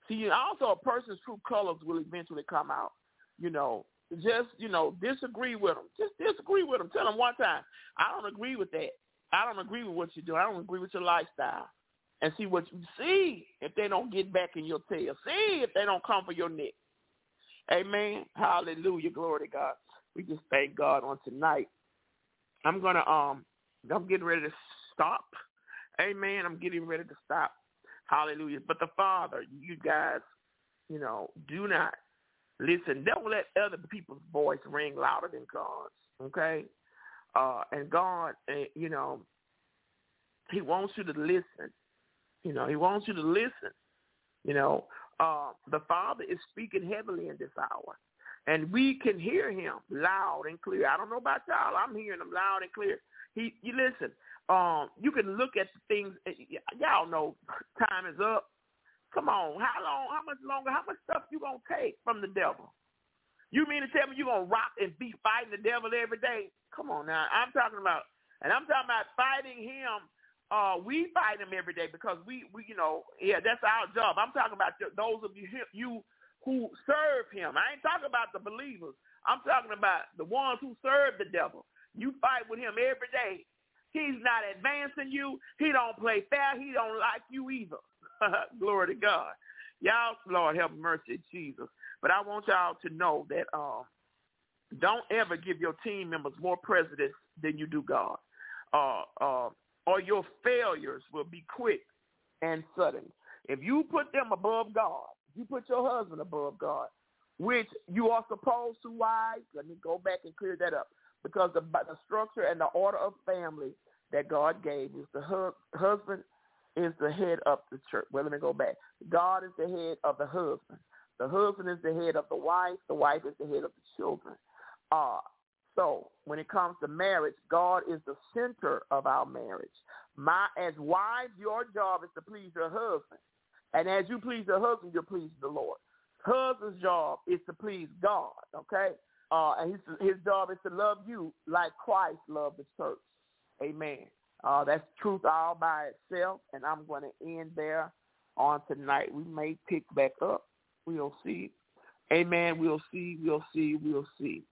See, also a person's true colors will eventually come out. You know, just, you know, disagree with them. Just disagree with them. Tell them one time, I don't agree with that. I don't agree with what you do. I don't agree with your lifestyle. And see what you see if they don't get back in your tail. See if they don't come for your neck. Amen. Hallelujah. Glory to God. We just thank God on tonight I'm gonna um I'm getting ready to stop. Amen. I'm getting ready to stop. Hallelujah. But the Father, you guys, you know, do not listen. Don't let other people's voice ring louder than God's. Okay. Uh, and God, uh, you know, He wants you to listen. You know, He wants you to listen. You know, uh, the Father is speaking heavily in this hour and we can hear him loud and clear. I don't know about y'all. I'm hearing him loud and clear. He, you listen. Um, you can look at things. Y'all know time is up. Come on, how long? How much longer? How much stuff you gonna take from the devil? You mean to tell me you gonna rock and be fighting the devil every day? Come on now. I'm talking about, and I'm talking about fighting him. Uh, we fight him every day because we, we, you know, yeah, that's our job. I'm talking about those of you, you who serve him. I ain't talking about the believers. I'm talking about the ones who serve the devil. You fight with him every day. He's not advancing you. He don't play fair. He don't like you either. Glory to God. Y'all, Lord, help mercy, Jesus. But I want y'all to know that uh, don't ever give your team members more precedence than you do God. Uh, uh, or your failures will be quick and sudden. If you put them above God, you put your husband above God, which you are supposed to, Why? Let me go back and clear that up. Because the, the structure and the order of family that God gave is the hu- husband is the head of the church. Well, let me go back. God is the head of the husband. The husband is the head of the wife. The wife is the head of the children. Uh, so when it comes to marriage, God is the center of our marriage. My as wives, your job is to please your husband. And as you please the husband, you please the Lord. Husband's job is to please God, okay? Uh, and his, his job is to love you like Christ loved the church. Amen. Uh, that's truth all by itself, and I'm going to end there on tonight. We may pick back up. We'll see. Amen. We'll see. We'll see. We'll see.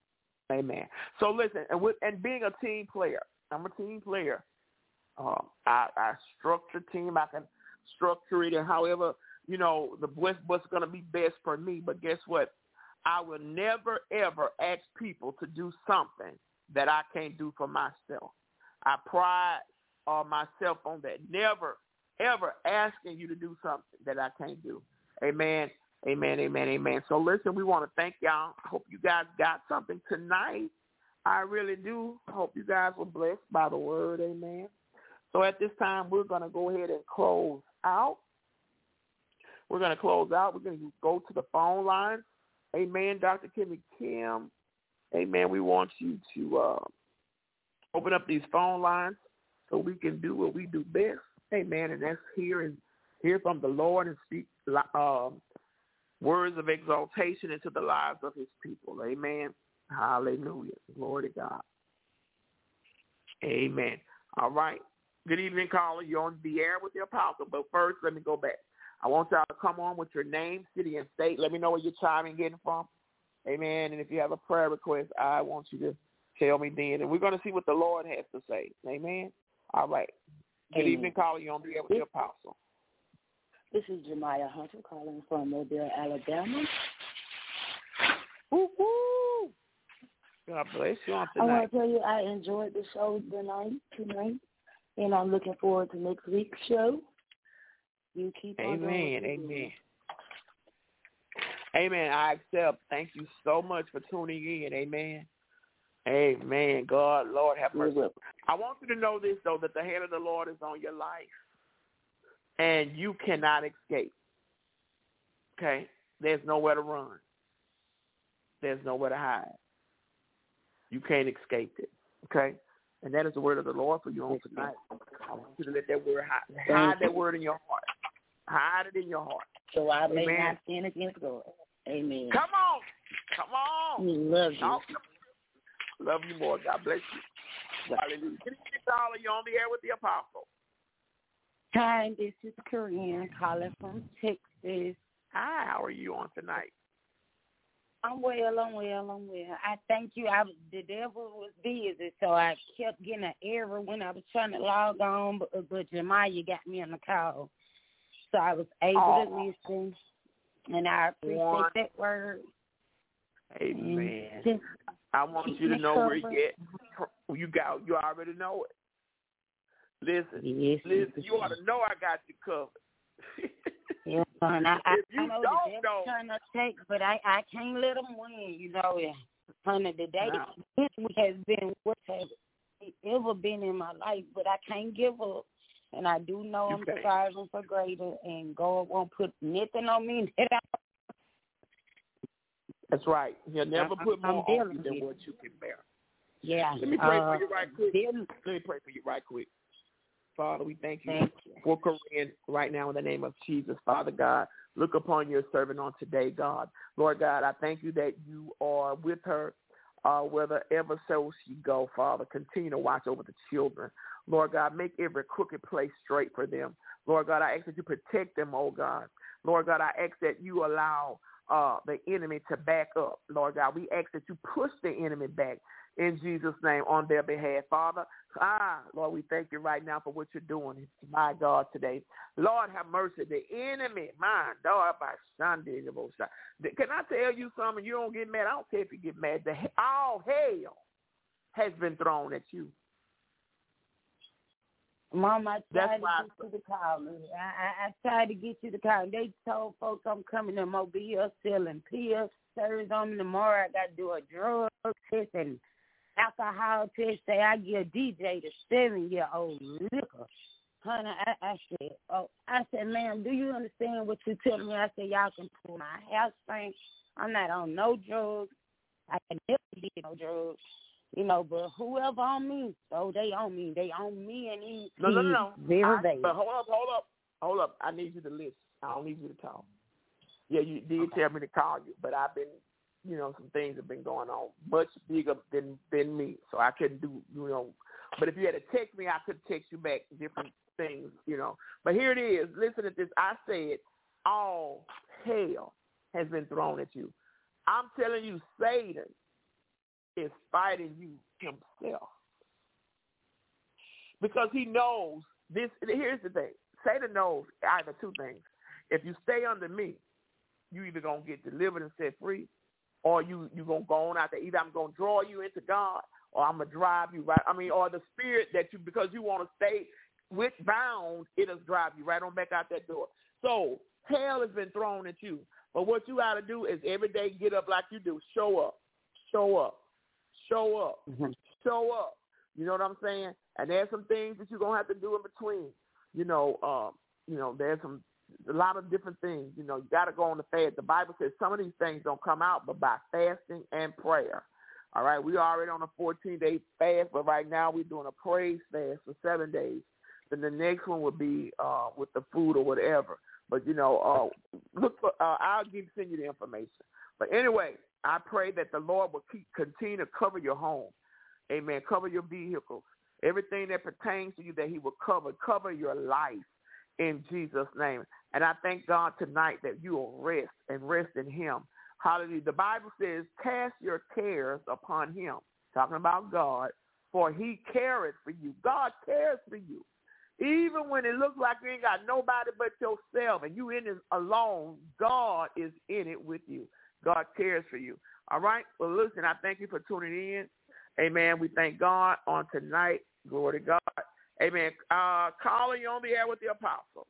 Amen. So listen, and with and being a team player, I'm a team player. Um, I, I structure team. I can structure it, and however you know the best what's going to be best for me. But guess what? I will never ever ask people to do something that I can't do for myself. I pride uh, myself on that. Never ever asking you to do something that I can't do. Amen. Amen, amen, amen. So listen, we want to thank y'all. I hope you guys got something tonight. I really do. I hope you guys were blessed by the word. Amen. So at this time, we're going to go ahead and close out. We're going to close out. We're going to go to the phone line. Amen. Dr. Kimmy Kim. Amen. We want you to uh, open up these phone lines so we can do what we do best. Amen. And that's hear and hear from the Lord and speak um, words of exaltation into the lives of his people. Amen. Hallelujah. Glory to God. Amen. All right. Good evening, caller. You're on the air with the apostle. But first, let me go back. I want y'all to come on with your name, city, and state. Let me know where you're chiming getting from. Amen. And if you have a prayer request, I want you to tell me then. And we're going to see what the Lord has to say. Amen. All right. Good Amen. evening, caller. You're on the air with the apostle. This is Jemiah Hunter calling from Mobile, Alabama. Woo woo. God bless you on I want to tell you I enjoyed the show tonight, tonight, and I'm looking forward to next week's show. You keep Amen. Amen. Amen. I accept. Thank you so much for tuning in. Amen. Amen. God, Lord, have mercy. I want you to know this though, that the hand of the Lord is on your life, and you cannot escape. Okay, there's nowhere to run. There's nowhere to hide. You can't escape it. Okay, and that is the word of the Lord for you on tonight. I want you to let that word hide, hide that word in your heart. Hide it in your heart. So I may Amen. not sin against God. Amen. Come on. Come on. We love you. Talk. Love you more. God bless you. Hallelujah. Good evening, caller. You're on the air with the apostle. Hi, this is Korean calling from Texas. Hi, how are you on tonight? I'm well, I'm well, I'm well. I thank you. I was, the devil was busy, so I kept getting an error when I was trying to log on, but, uh, but Jemiah got me on the call. So I was able Oh. to listen, and I appreciate One. that word. Amen. Just I want you to know where you get. You got. You already know it. Listen, Yes, listen. You ought to know I got you covered. Yeah, and I, I, If you I know don't the devil's know- trying to take, but I, I can't let him win. You know, yeah. honey, the day No. this week has been what has ever been in my life, but I can't give up. And I do know You I'm can't. striving for greater, and God won't put nothing on me that I That's right. He'll never I'm- put more on you than what you can bear. yeah. Let me pray uh, for you right quick. Let me pray for you right quick. Father, we thank you Thank you. for Korean right now in the name of Jesus. Father God, look upon your servant on today, God. Lord God, I thank you that you are with her uh, ever so she go, Father. Continue to watch over the children. Lord God, make every crooked place straight for them. Lord God, I ask that you protect them, oh God. Lord God, I ask that you allow uh, the enemy to back up. Lord God, we ask that you push the enemy back in Jesus' name on their behalf. Father, ah, Lord, we thank you right now for what you're doing, It's my God, today. Lord, have mercy. The enemy, my God, by Sunday, can I tell you something? You don't get mad. I don't care if you get mad. The, all hell has been thrown at you. Mom, I That's tried to why get you to call me. I, I, I tried to get you to call. They told folks I'm coming to Mobile selling pills. Thursday on me tomorrow. I got to do a drug test and alcohol test. Say I give DJ the seven year old liquor. Honey, I, I said, oh, I said, ma'am, do you understand what you're telling me? I said, y'all can pull my house thing. I'm not on no drugs. I can never did no drugs. You know, but whoever on me, so they on me. They on me and he, No, no, no. Very I- bad. But hold up, hold up, hold up. I need you to listen. I don't need you to talk. Yeah, you did tell me to call you, but I've been, you know, some things have been going on much bigger than than me, so I couldn't do, you know. But if you had to text me, I could text you back different things, you know. But here it is. Listen to this. I said, all hell has been thrown at you. I'm telling you, Satan is fighting you himself. Because he knows this. Here's the thing Satan knows either two things. If you stay under me, you either to get delivered and set free, or you you going to go on out there. Either I'm going to draw you into God, or I'm going to drive you right. I mean, or the spirit that you, because you want to stay with bound, it'll drive you right on back out that door. So hell has been thrown at you. But what you got to do is every day get up like you do. Show up. Show up. Show up. Mm-hmm. Show up. You know what I'm saying? And there's some things that you're gonna have to do in between. You know, um, you know, there's some a lot of different things. You know, you got to go on the fast. The Bible says some of these things don't come out, but by fasting and prayer. All right, we already on a 14 day fast, but right now we're doing a praise fast for seven days. Then the next one would be uh, with the food or whatever. But you know, uh, look for. Uh, I'll give send you the information. But anyway, I pray that the Lord will keep continue to cover your home. Amen. Cover your vehicles. Everything that pertains to you that he will cover. Cover your life in Jesus' name. And I thank God tonight that you will rest and rest in him. Hallelujah. The Bible says, cast your cares upon him. Talking about God. For he careth for you. God cares for you. Even when it looks like you ain't got nobody but yourself and you in it alone, God is in it with you. God cares for you. All right? Well, listen, I thank you for tuning in. Amen. We thank God on tonight. Glory to God. Amen. Uh, calling you on the air with the apostle.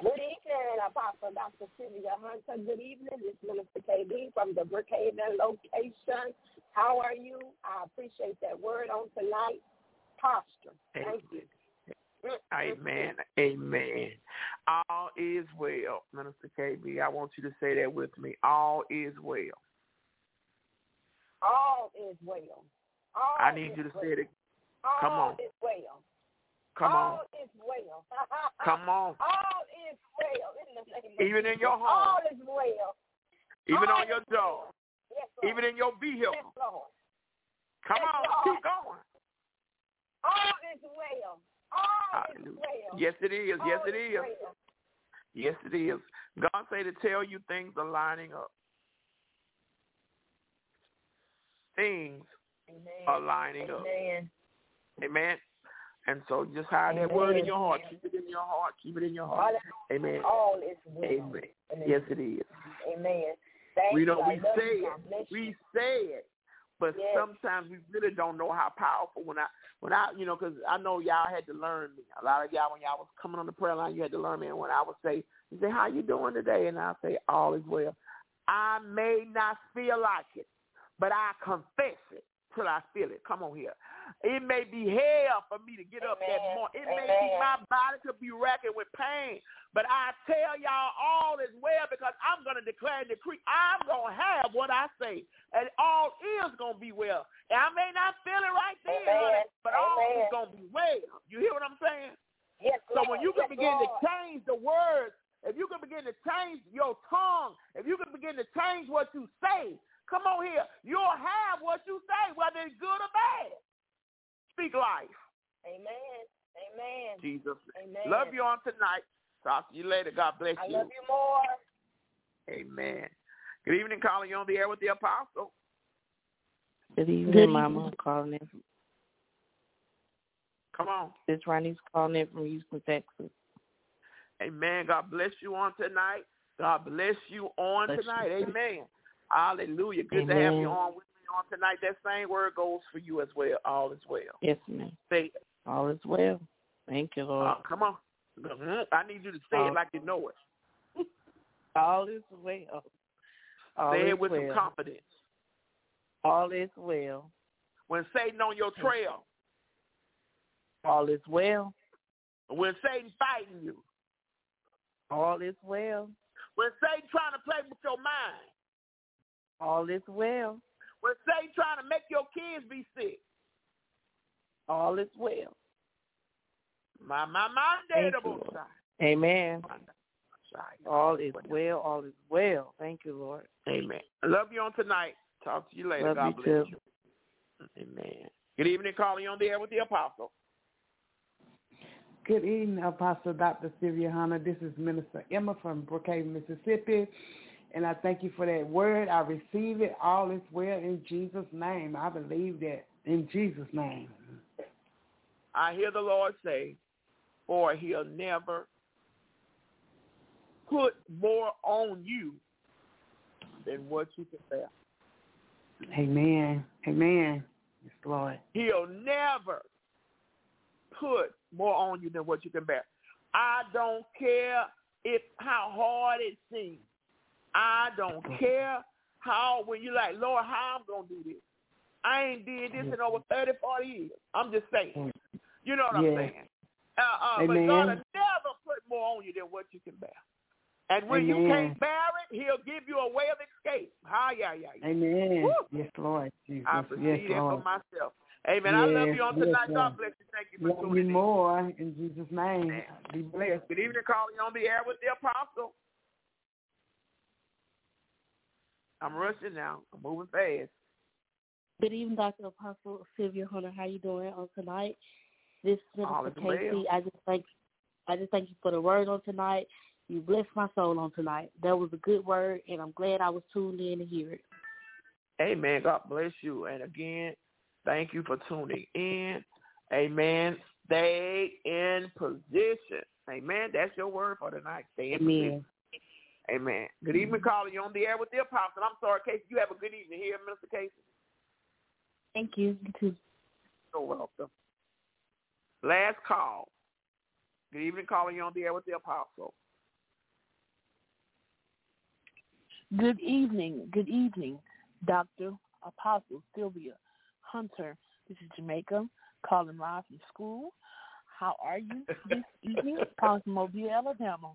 Good evening, Apostle Dr. Sylvia Hunter. Good evening. This is Minister KB from the Brookhaven location. How are you? I appreciate that word on tonight. Posture. Thank you. Amen. Mm-hmm. Amen. All is well, Minister KB. I want you to say that with me. All is well. All is well. All I need you to well. say it. Come on. is well. Come on. All is well. Come on. All is well in the name of Even in your home. All is well. Even All on your job. Yes, Even in your vehicle. Yes, Come Yes, on. Lord. Keep going. All is well. All is well. Yes, it is. Yes, All it is. well. Yes, it is. God say to tell you things are lining up. Things Amen. are lining up. Amen. Amen. And so just hide that word in your heart. Keep it in your heart. Keep it in your heart. Amen. All is well. Amen. Amen. Yes, it is. Amen. Thank we you. don't. I We say you. it. We say it, but Yes. sometimes we really don't know how powerful. When I, when I, you know, because I know y'all had to learn me. A lot of y'all, when y'all was coming on the prayer line, you had to learn me. And when I would say, you say, "How you doing today?" and I say, "All is well." I may not feel like it, but I confess it till I feel it. Come on here. It may be hell for me to get up that Amen. morning. It may be my body could be racking with pain, but I tell y'all all is well because I'm going to declare and decree I'm going to have what I say, and all is going to be well. And I may not feel it right then, Amen. honey, but all is going to be well. You hear what I'm saying? Yes, So Lord. when you can yes, begin to change the words, if you can begin to change your tongue, if you can begin to change what you say, come on here, you'll have what you say, whether it's good or bad. Speak life. Amen. Amen. Jesus. Amen. Love you on tonight. Talk to you later. God bless I you. I love you more. Amen. Good evening, calling you on the air with the apostle. Good evening, Good Mama. evening. I'm calling in. From, Come on. this Ronnie's calling in from Houston, Texas. Amen. God bless you on tonight. God bless you on Bless tonight. you. Amen. Hallelujah. Good to have you on with me on tonight. That same word goes for you as well. All is well. Yes, ma'am. Say it. All is well. Thank you, Lord. Uh, come on. I need you to say it Uh, like you know it. All is well. All say is it with well. some confidence. All is well. When Satan on your trail, All is well. when Satan fighting you, All is well. when Satan trying to play with your mind, All is well. when Satan trying to make your kids be sick. All is well. My my my Thank data. Amen. All is well. All is well. Thank you, Lord. Amen. I love you on tonight. Talk to you later. Love God you bless too. you. Amen. Good evening, calling you on the air with the apostle. Good evening, Apostle Dr. Sylvia Hunter. This is Minister Emma from Brookhaven, Mississippi. And I thank you for that word. I receive it. All is well in Jesus' name. I believe that in Jesus' name. I hear the Lord say, for he'll never put more on you than what you can bear. Amen. Amen. Yes, Lord. He'll never put more on you than what you can bear. I don't care if how hard it seems. I don't care how when you're like, Lord, how I'm gonna do this. I ain't did this in over 30, 40 years. I'm just saying. You know what Yeah. I'm saying? Uh, uh, but God will never put more on you than what you can bear. And when you can't bear it, He'll give you a way of escape. Hi, yeah, yeah, yeah. Amen. Woo. Yes, Lord. Jesus. I yes, receive that for myself. Amen. I love you on yes, tonight. Lord. God bless you. Thank you for Love tuning you in. more in Jesus' name. Be blessed. Good evening, calling on the air with the apostle. I'm rushing now. I'm moving fast. Good evening, Dr. Apostle Sylvia Hunter. How you doing on tonight? This is All is well. Casey. I just thank I just thank you for the word on tonight. You blessed my soul on tonight. That was a good word, and I'm glad I was tuned in to hear it. Amen. God bless you. And again, thank you for tuning in. Amen. Stay in position. Amen. That's your word for tonight. Stay in Amen. position. Amen. Good mm-hmm. evening, calling You're on the air with the apostle. I'm sorry, Casey. You have a good evening here, Minister Casey. Thank you. You too. So welcome. Last call. Good evening, calling You're on the air with the apostle. Good evening. Good evening, Dr. Apostle Sylvia Hunter. This is Jamaica calling live from school. How are you this evening? Calling from Mobile, Alabama.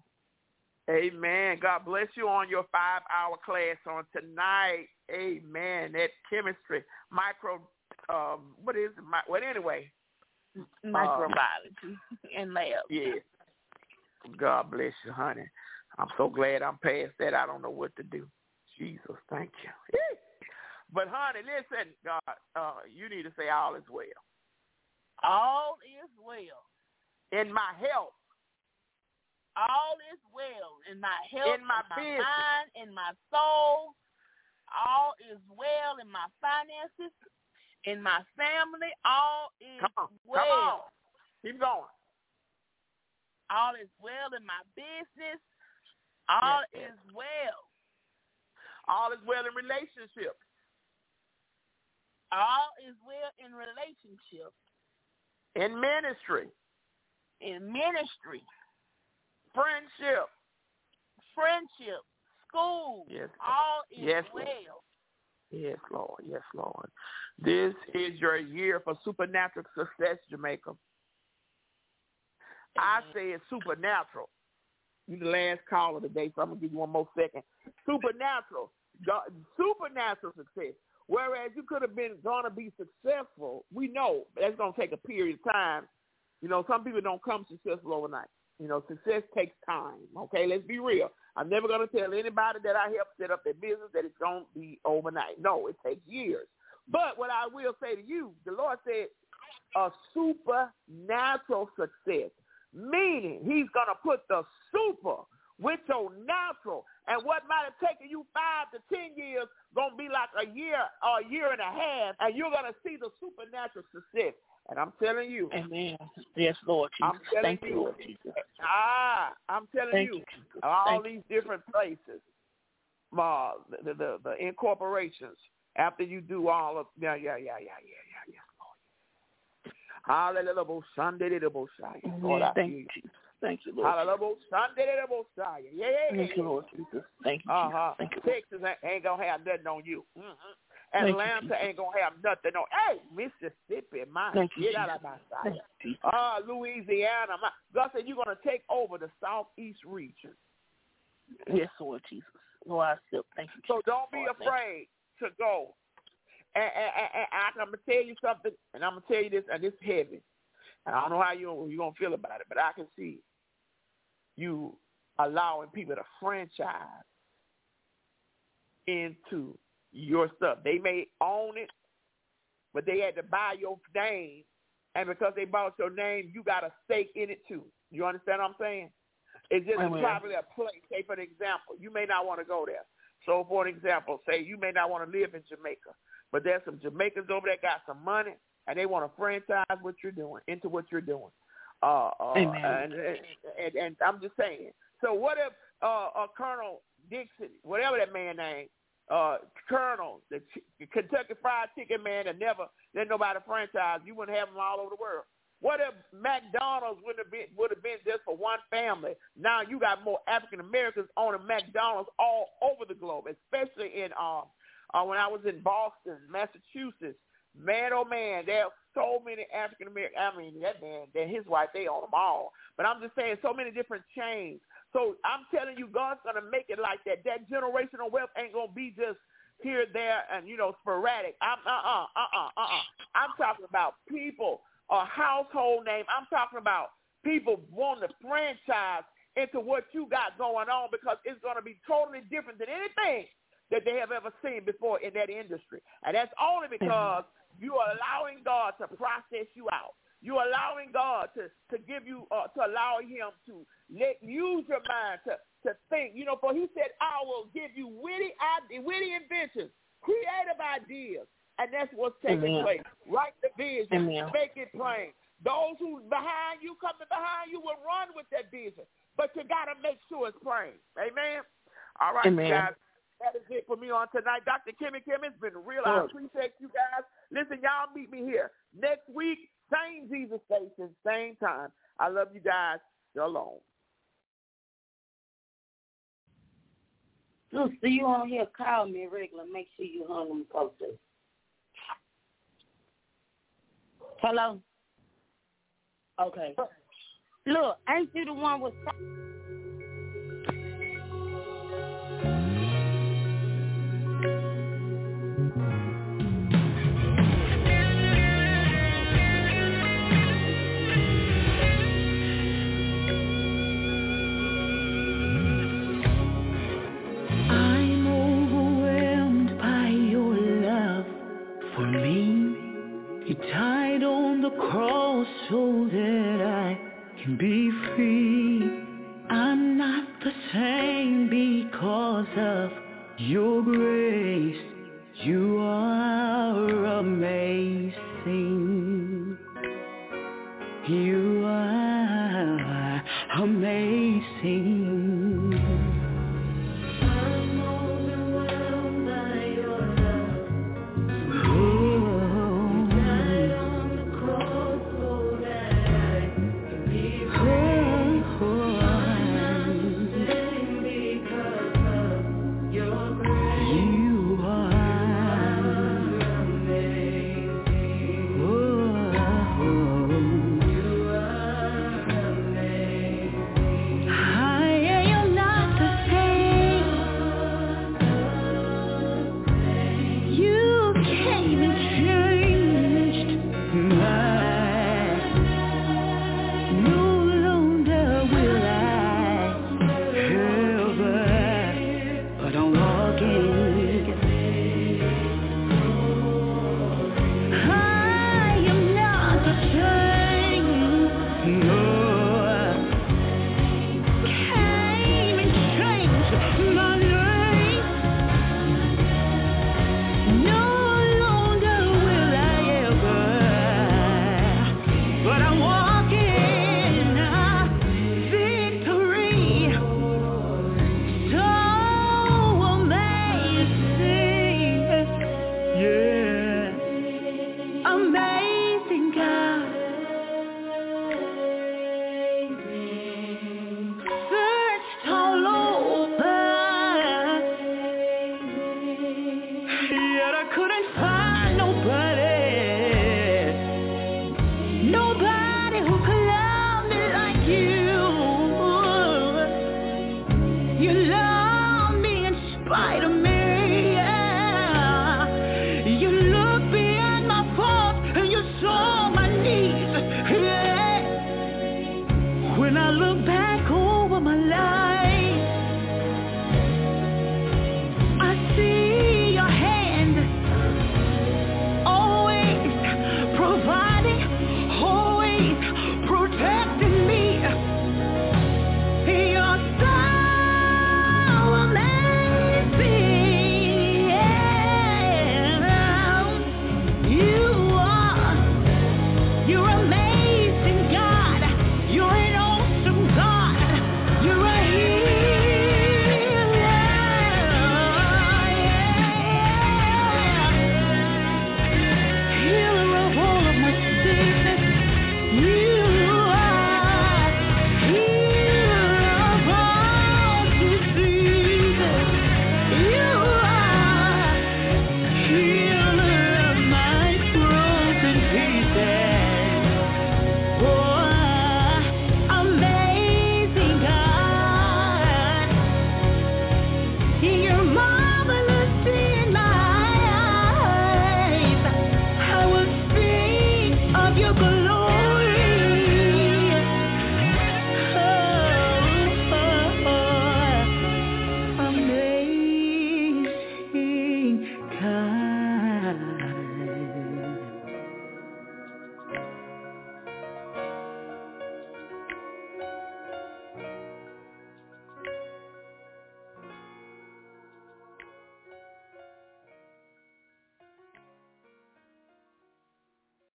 Amen. God bless you on your five hour class on tonight. Amen. That chemistry, micro, um, what is it? Well, anyway. Microbiology and lab. Yeah. God bless you, honey. I'm so glad I'm past that. I don't know what to do. Jesus, thank you. But honey, listen, God, uh, you need to say all is well. All is well. In my health, All is well in my health, In my in my business. mind, in my soul. All is well in my finances, in my family. All is come on, well. come on. Keep going. All is well in my business. All Yes, yes. is well. All is well in relationships. All is well in relationships, in ministry, in ministry, friendship. Friendship, school. Yes. All is Yes, well. Yes, Lord. Yes, Lord. This is your year for supernatural success, Jamaica. I say it's supernatural. You the last caller today, so I'm gonna give you one more second. Supernatural, God, supernatural success. Whereas you could have been gonna be successful, we know that's gonna take a period of time. You know, some people don't come successful overnight. You know, success takes time. Okay, let's be real. I'm never gonna tell anybody that I help set up their business that it's gonna be overnight. No, it takes years. But what I will say to you, the Lord said a supernatural success, meaning He's gonna put the super with your natural, and what might have taken you five to ten years gonna be like a year or a year and a half, and you're gonna see the supernatural success. And I'm telling you, Amen. Yes, Lord Jesus. I'm telling Thank you. Lord Jesus. Ah, I'm telling Thank you, you, all Thank these different places, uh, the, the the incorporations. After you do all of yeah yeah yeah yeah yeah yeah yeah. Hallelujah, Sunday the Messiah. Lord, I Thank you. Jesus. Thank you, Lord. Hallelujah, Sunday the Messiah. Yeah, yeah, yeah. Thank you. Lord Jesus. Thank you, Uh-huh. Thank you, Texas ain't- ain't gonna have nothing on you. Mm-hmm. Atlanta ain't gonna have nothing on. Hey, Mississippi, my Thank you, out of my Thank side. you, Jesus. Ah, Louisiana, my God said you're gonna take over the southeast region. Yes, Lord Jesus. Lord, I accept. Thank you. So don't be Lord, afraid to go. And, and, and, and I'm gonna tell you something, and I'm gonna tell you this, and it's heavy. And I don't know how you you gonna feel about it, but I can see you allowing people to franchise into your stuff. They may own it, but they had to buy your name and because they bought your name, you got a stake in it too. You understand what I'm saying? It's just Amen. probably a place. Say for an example, you may not want to go there. So for an example, say you may not want to live in Jamaica, but there's some Jamaicans over there got some money and they want to franchise what you're doing into what you're doing. Uh, uh, Amen. and, and and I'm just saying. So what if uh, uh, Colonel Dixon, whatever that man name, uh, Colonel, the Ch- Kentucky Fried Chicken man that never let nobody franchise, you wouldn't have them all over the world. What if McDonald's would have been would have been just for one family? Now you got more African Americans owning McDonald's all over the globe, especially in um uh, when I was in Boston, Massachusetts. Man, oh man, there are so many African American. I mean, that man, and his wife, they own them all. But I'm just saying, so many different chains. So I'm telling you, God's gonna make it like that. That generational wealth ain't gonna be just here, there, and you know, sporadic. I'm uh uh uh uh uh uh. I'm talking about people, a household name. I'm talking about people wanting to franchise into what you got going on because it's gonna be totally different than anything that they have ever seen before in that industry. And that's only because you are allowing God to process you out. You're allowing God to, to give you, uh, to allow him to let use your mind to, to think. You know, for he said, I will give you witty, witty inventions, creative ideas. And that's what's taking Amen. place. Write the vision. Amen. Make it plain. Those who behind you, coming behind you, will run with that vision. But you got to make sure it's plain. Amen? All right, Amen. guys. That is it for me on tonight. Dr. Kimmy Kim, it's been real. I Good. appreciate you guys. Listen, y'all meet me here next week, same Jesus station, same time. I love you guys. Shalom. Sister, you on here, call me regular. Make sure you hung them posters. Hello? Okay. Look, ain't you the one with...